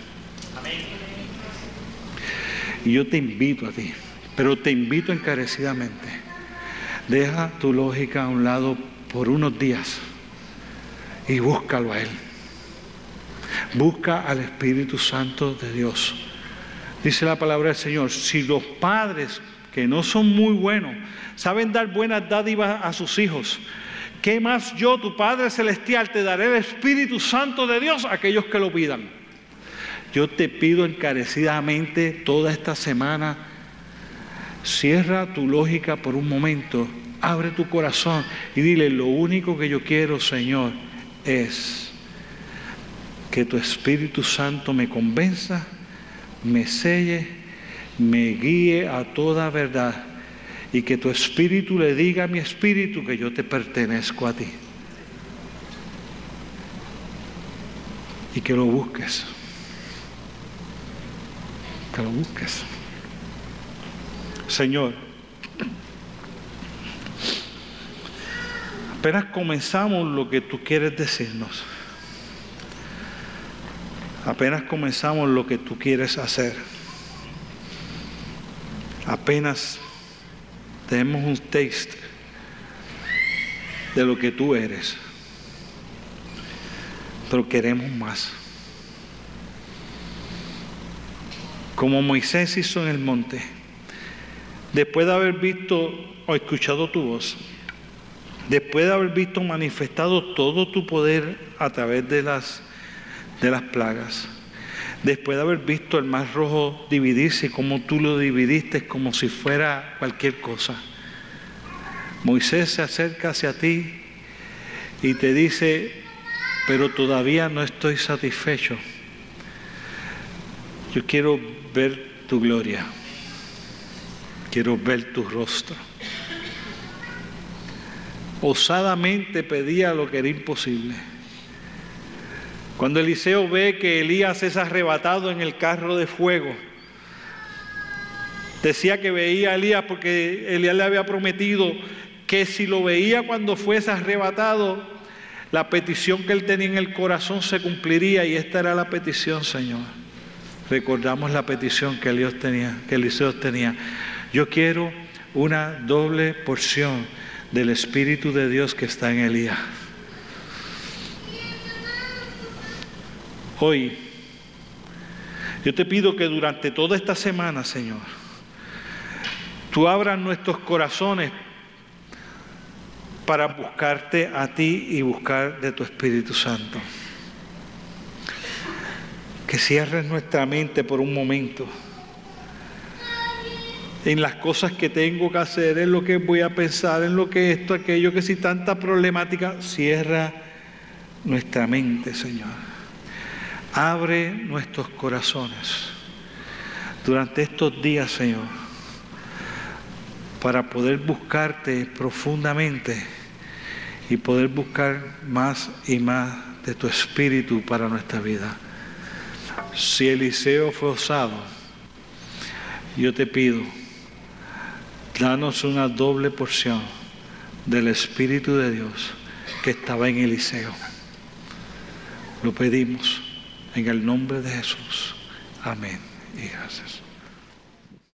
Y yo te invito a ti, pero te invito encarecidamente Deja tu lógica a un lado por unos días y búscalo a Él. Busca al Espíritu Santo de Dios. Dice la palabra del Señor, si los padres que no son muy buenos saben dar buenas dádivas a sus hijos, ¿qué más yo, tu Padre Celestial, te daré el Espíritu Santo de Dios a aquellos que lo pidan? Yo te pido encarecidamente toda esta semana, cierra tu lógica por un momento Abre tu corazón y dile, lo único que yo quiero, Señor, es que tu Espíritu Santo me convenza, me selle, me guíe a toda verdad y que tu Espíritu le diga a mi Espíritu que yo te pertenezco a ti. Y que lo busques. Que lo busques. Señor, Apenas comenzamos lo que tú quieres decirnos. Apenas comenzamos lo que tú quieres hacer. Apenas tenemos un taste de lo que tú eres. Pero queremos más. Como Moisés hizo en el monte, después de haber visto o escuchado tu voz, después de haber visto manifestado todo tu poder a través de las, de las plagas, después de haber visto el mar rojo dividirse, como tú lo dividiste como si fuera cualquier cosa. Moisés se acerca hacia ti y te dice, pero todavía no estoy satisfecho. Yo quiero ver tu gloria, quiero ver tu rostro. Osadamente pedía lo que era imposible. Cuando Eliseo ve que Elías es arrebatado en el carro de fuego, decía que veía a Elías porque Elías le había prometido que si lo veía cuando fuese arrebatado, la petición que él tenía en el corazón se cumpliría y esta era la petición, Señor. Recordamos la petición que Eliseo tenía, que Eliseo tenía. Yo quiero una doble porción del Espíritu de Dios que está en Elías. Hoy, yo te pido que durante toda esta semana, Señor, tú abras nuestros corazones para buscarte a ti y buscar de tu Espíritu Santo. Que cierres nuestra mente por un momento en las cosas que tengo que hacer, en lo que voy a pensar, en lo que esto, aquello, que si tanta problemática, cierra nuestra mente, Señor. Abre nuestros corazones durante estos días, Señor, para poder buscarte profundamente y poder buscar más y más de tu espíritu para nuestra vida. Si Eliseo fue osado, yo te pido, danos una doble porción del Espíritu de Dios que estaba en Eliseo. Lo pedimos en el nombre de Jesús. Amén y gracias.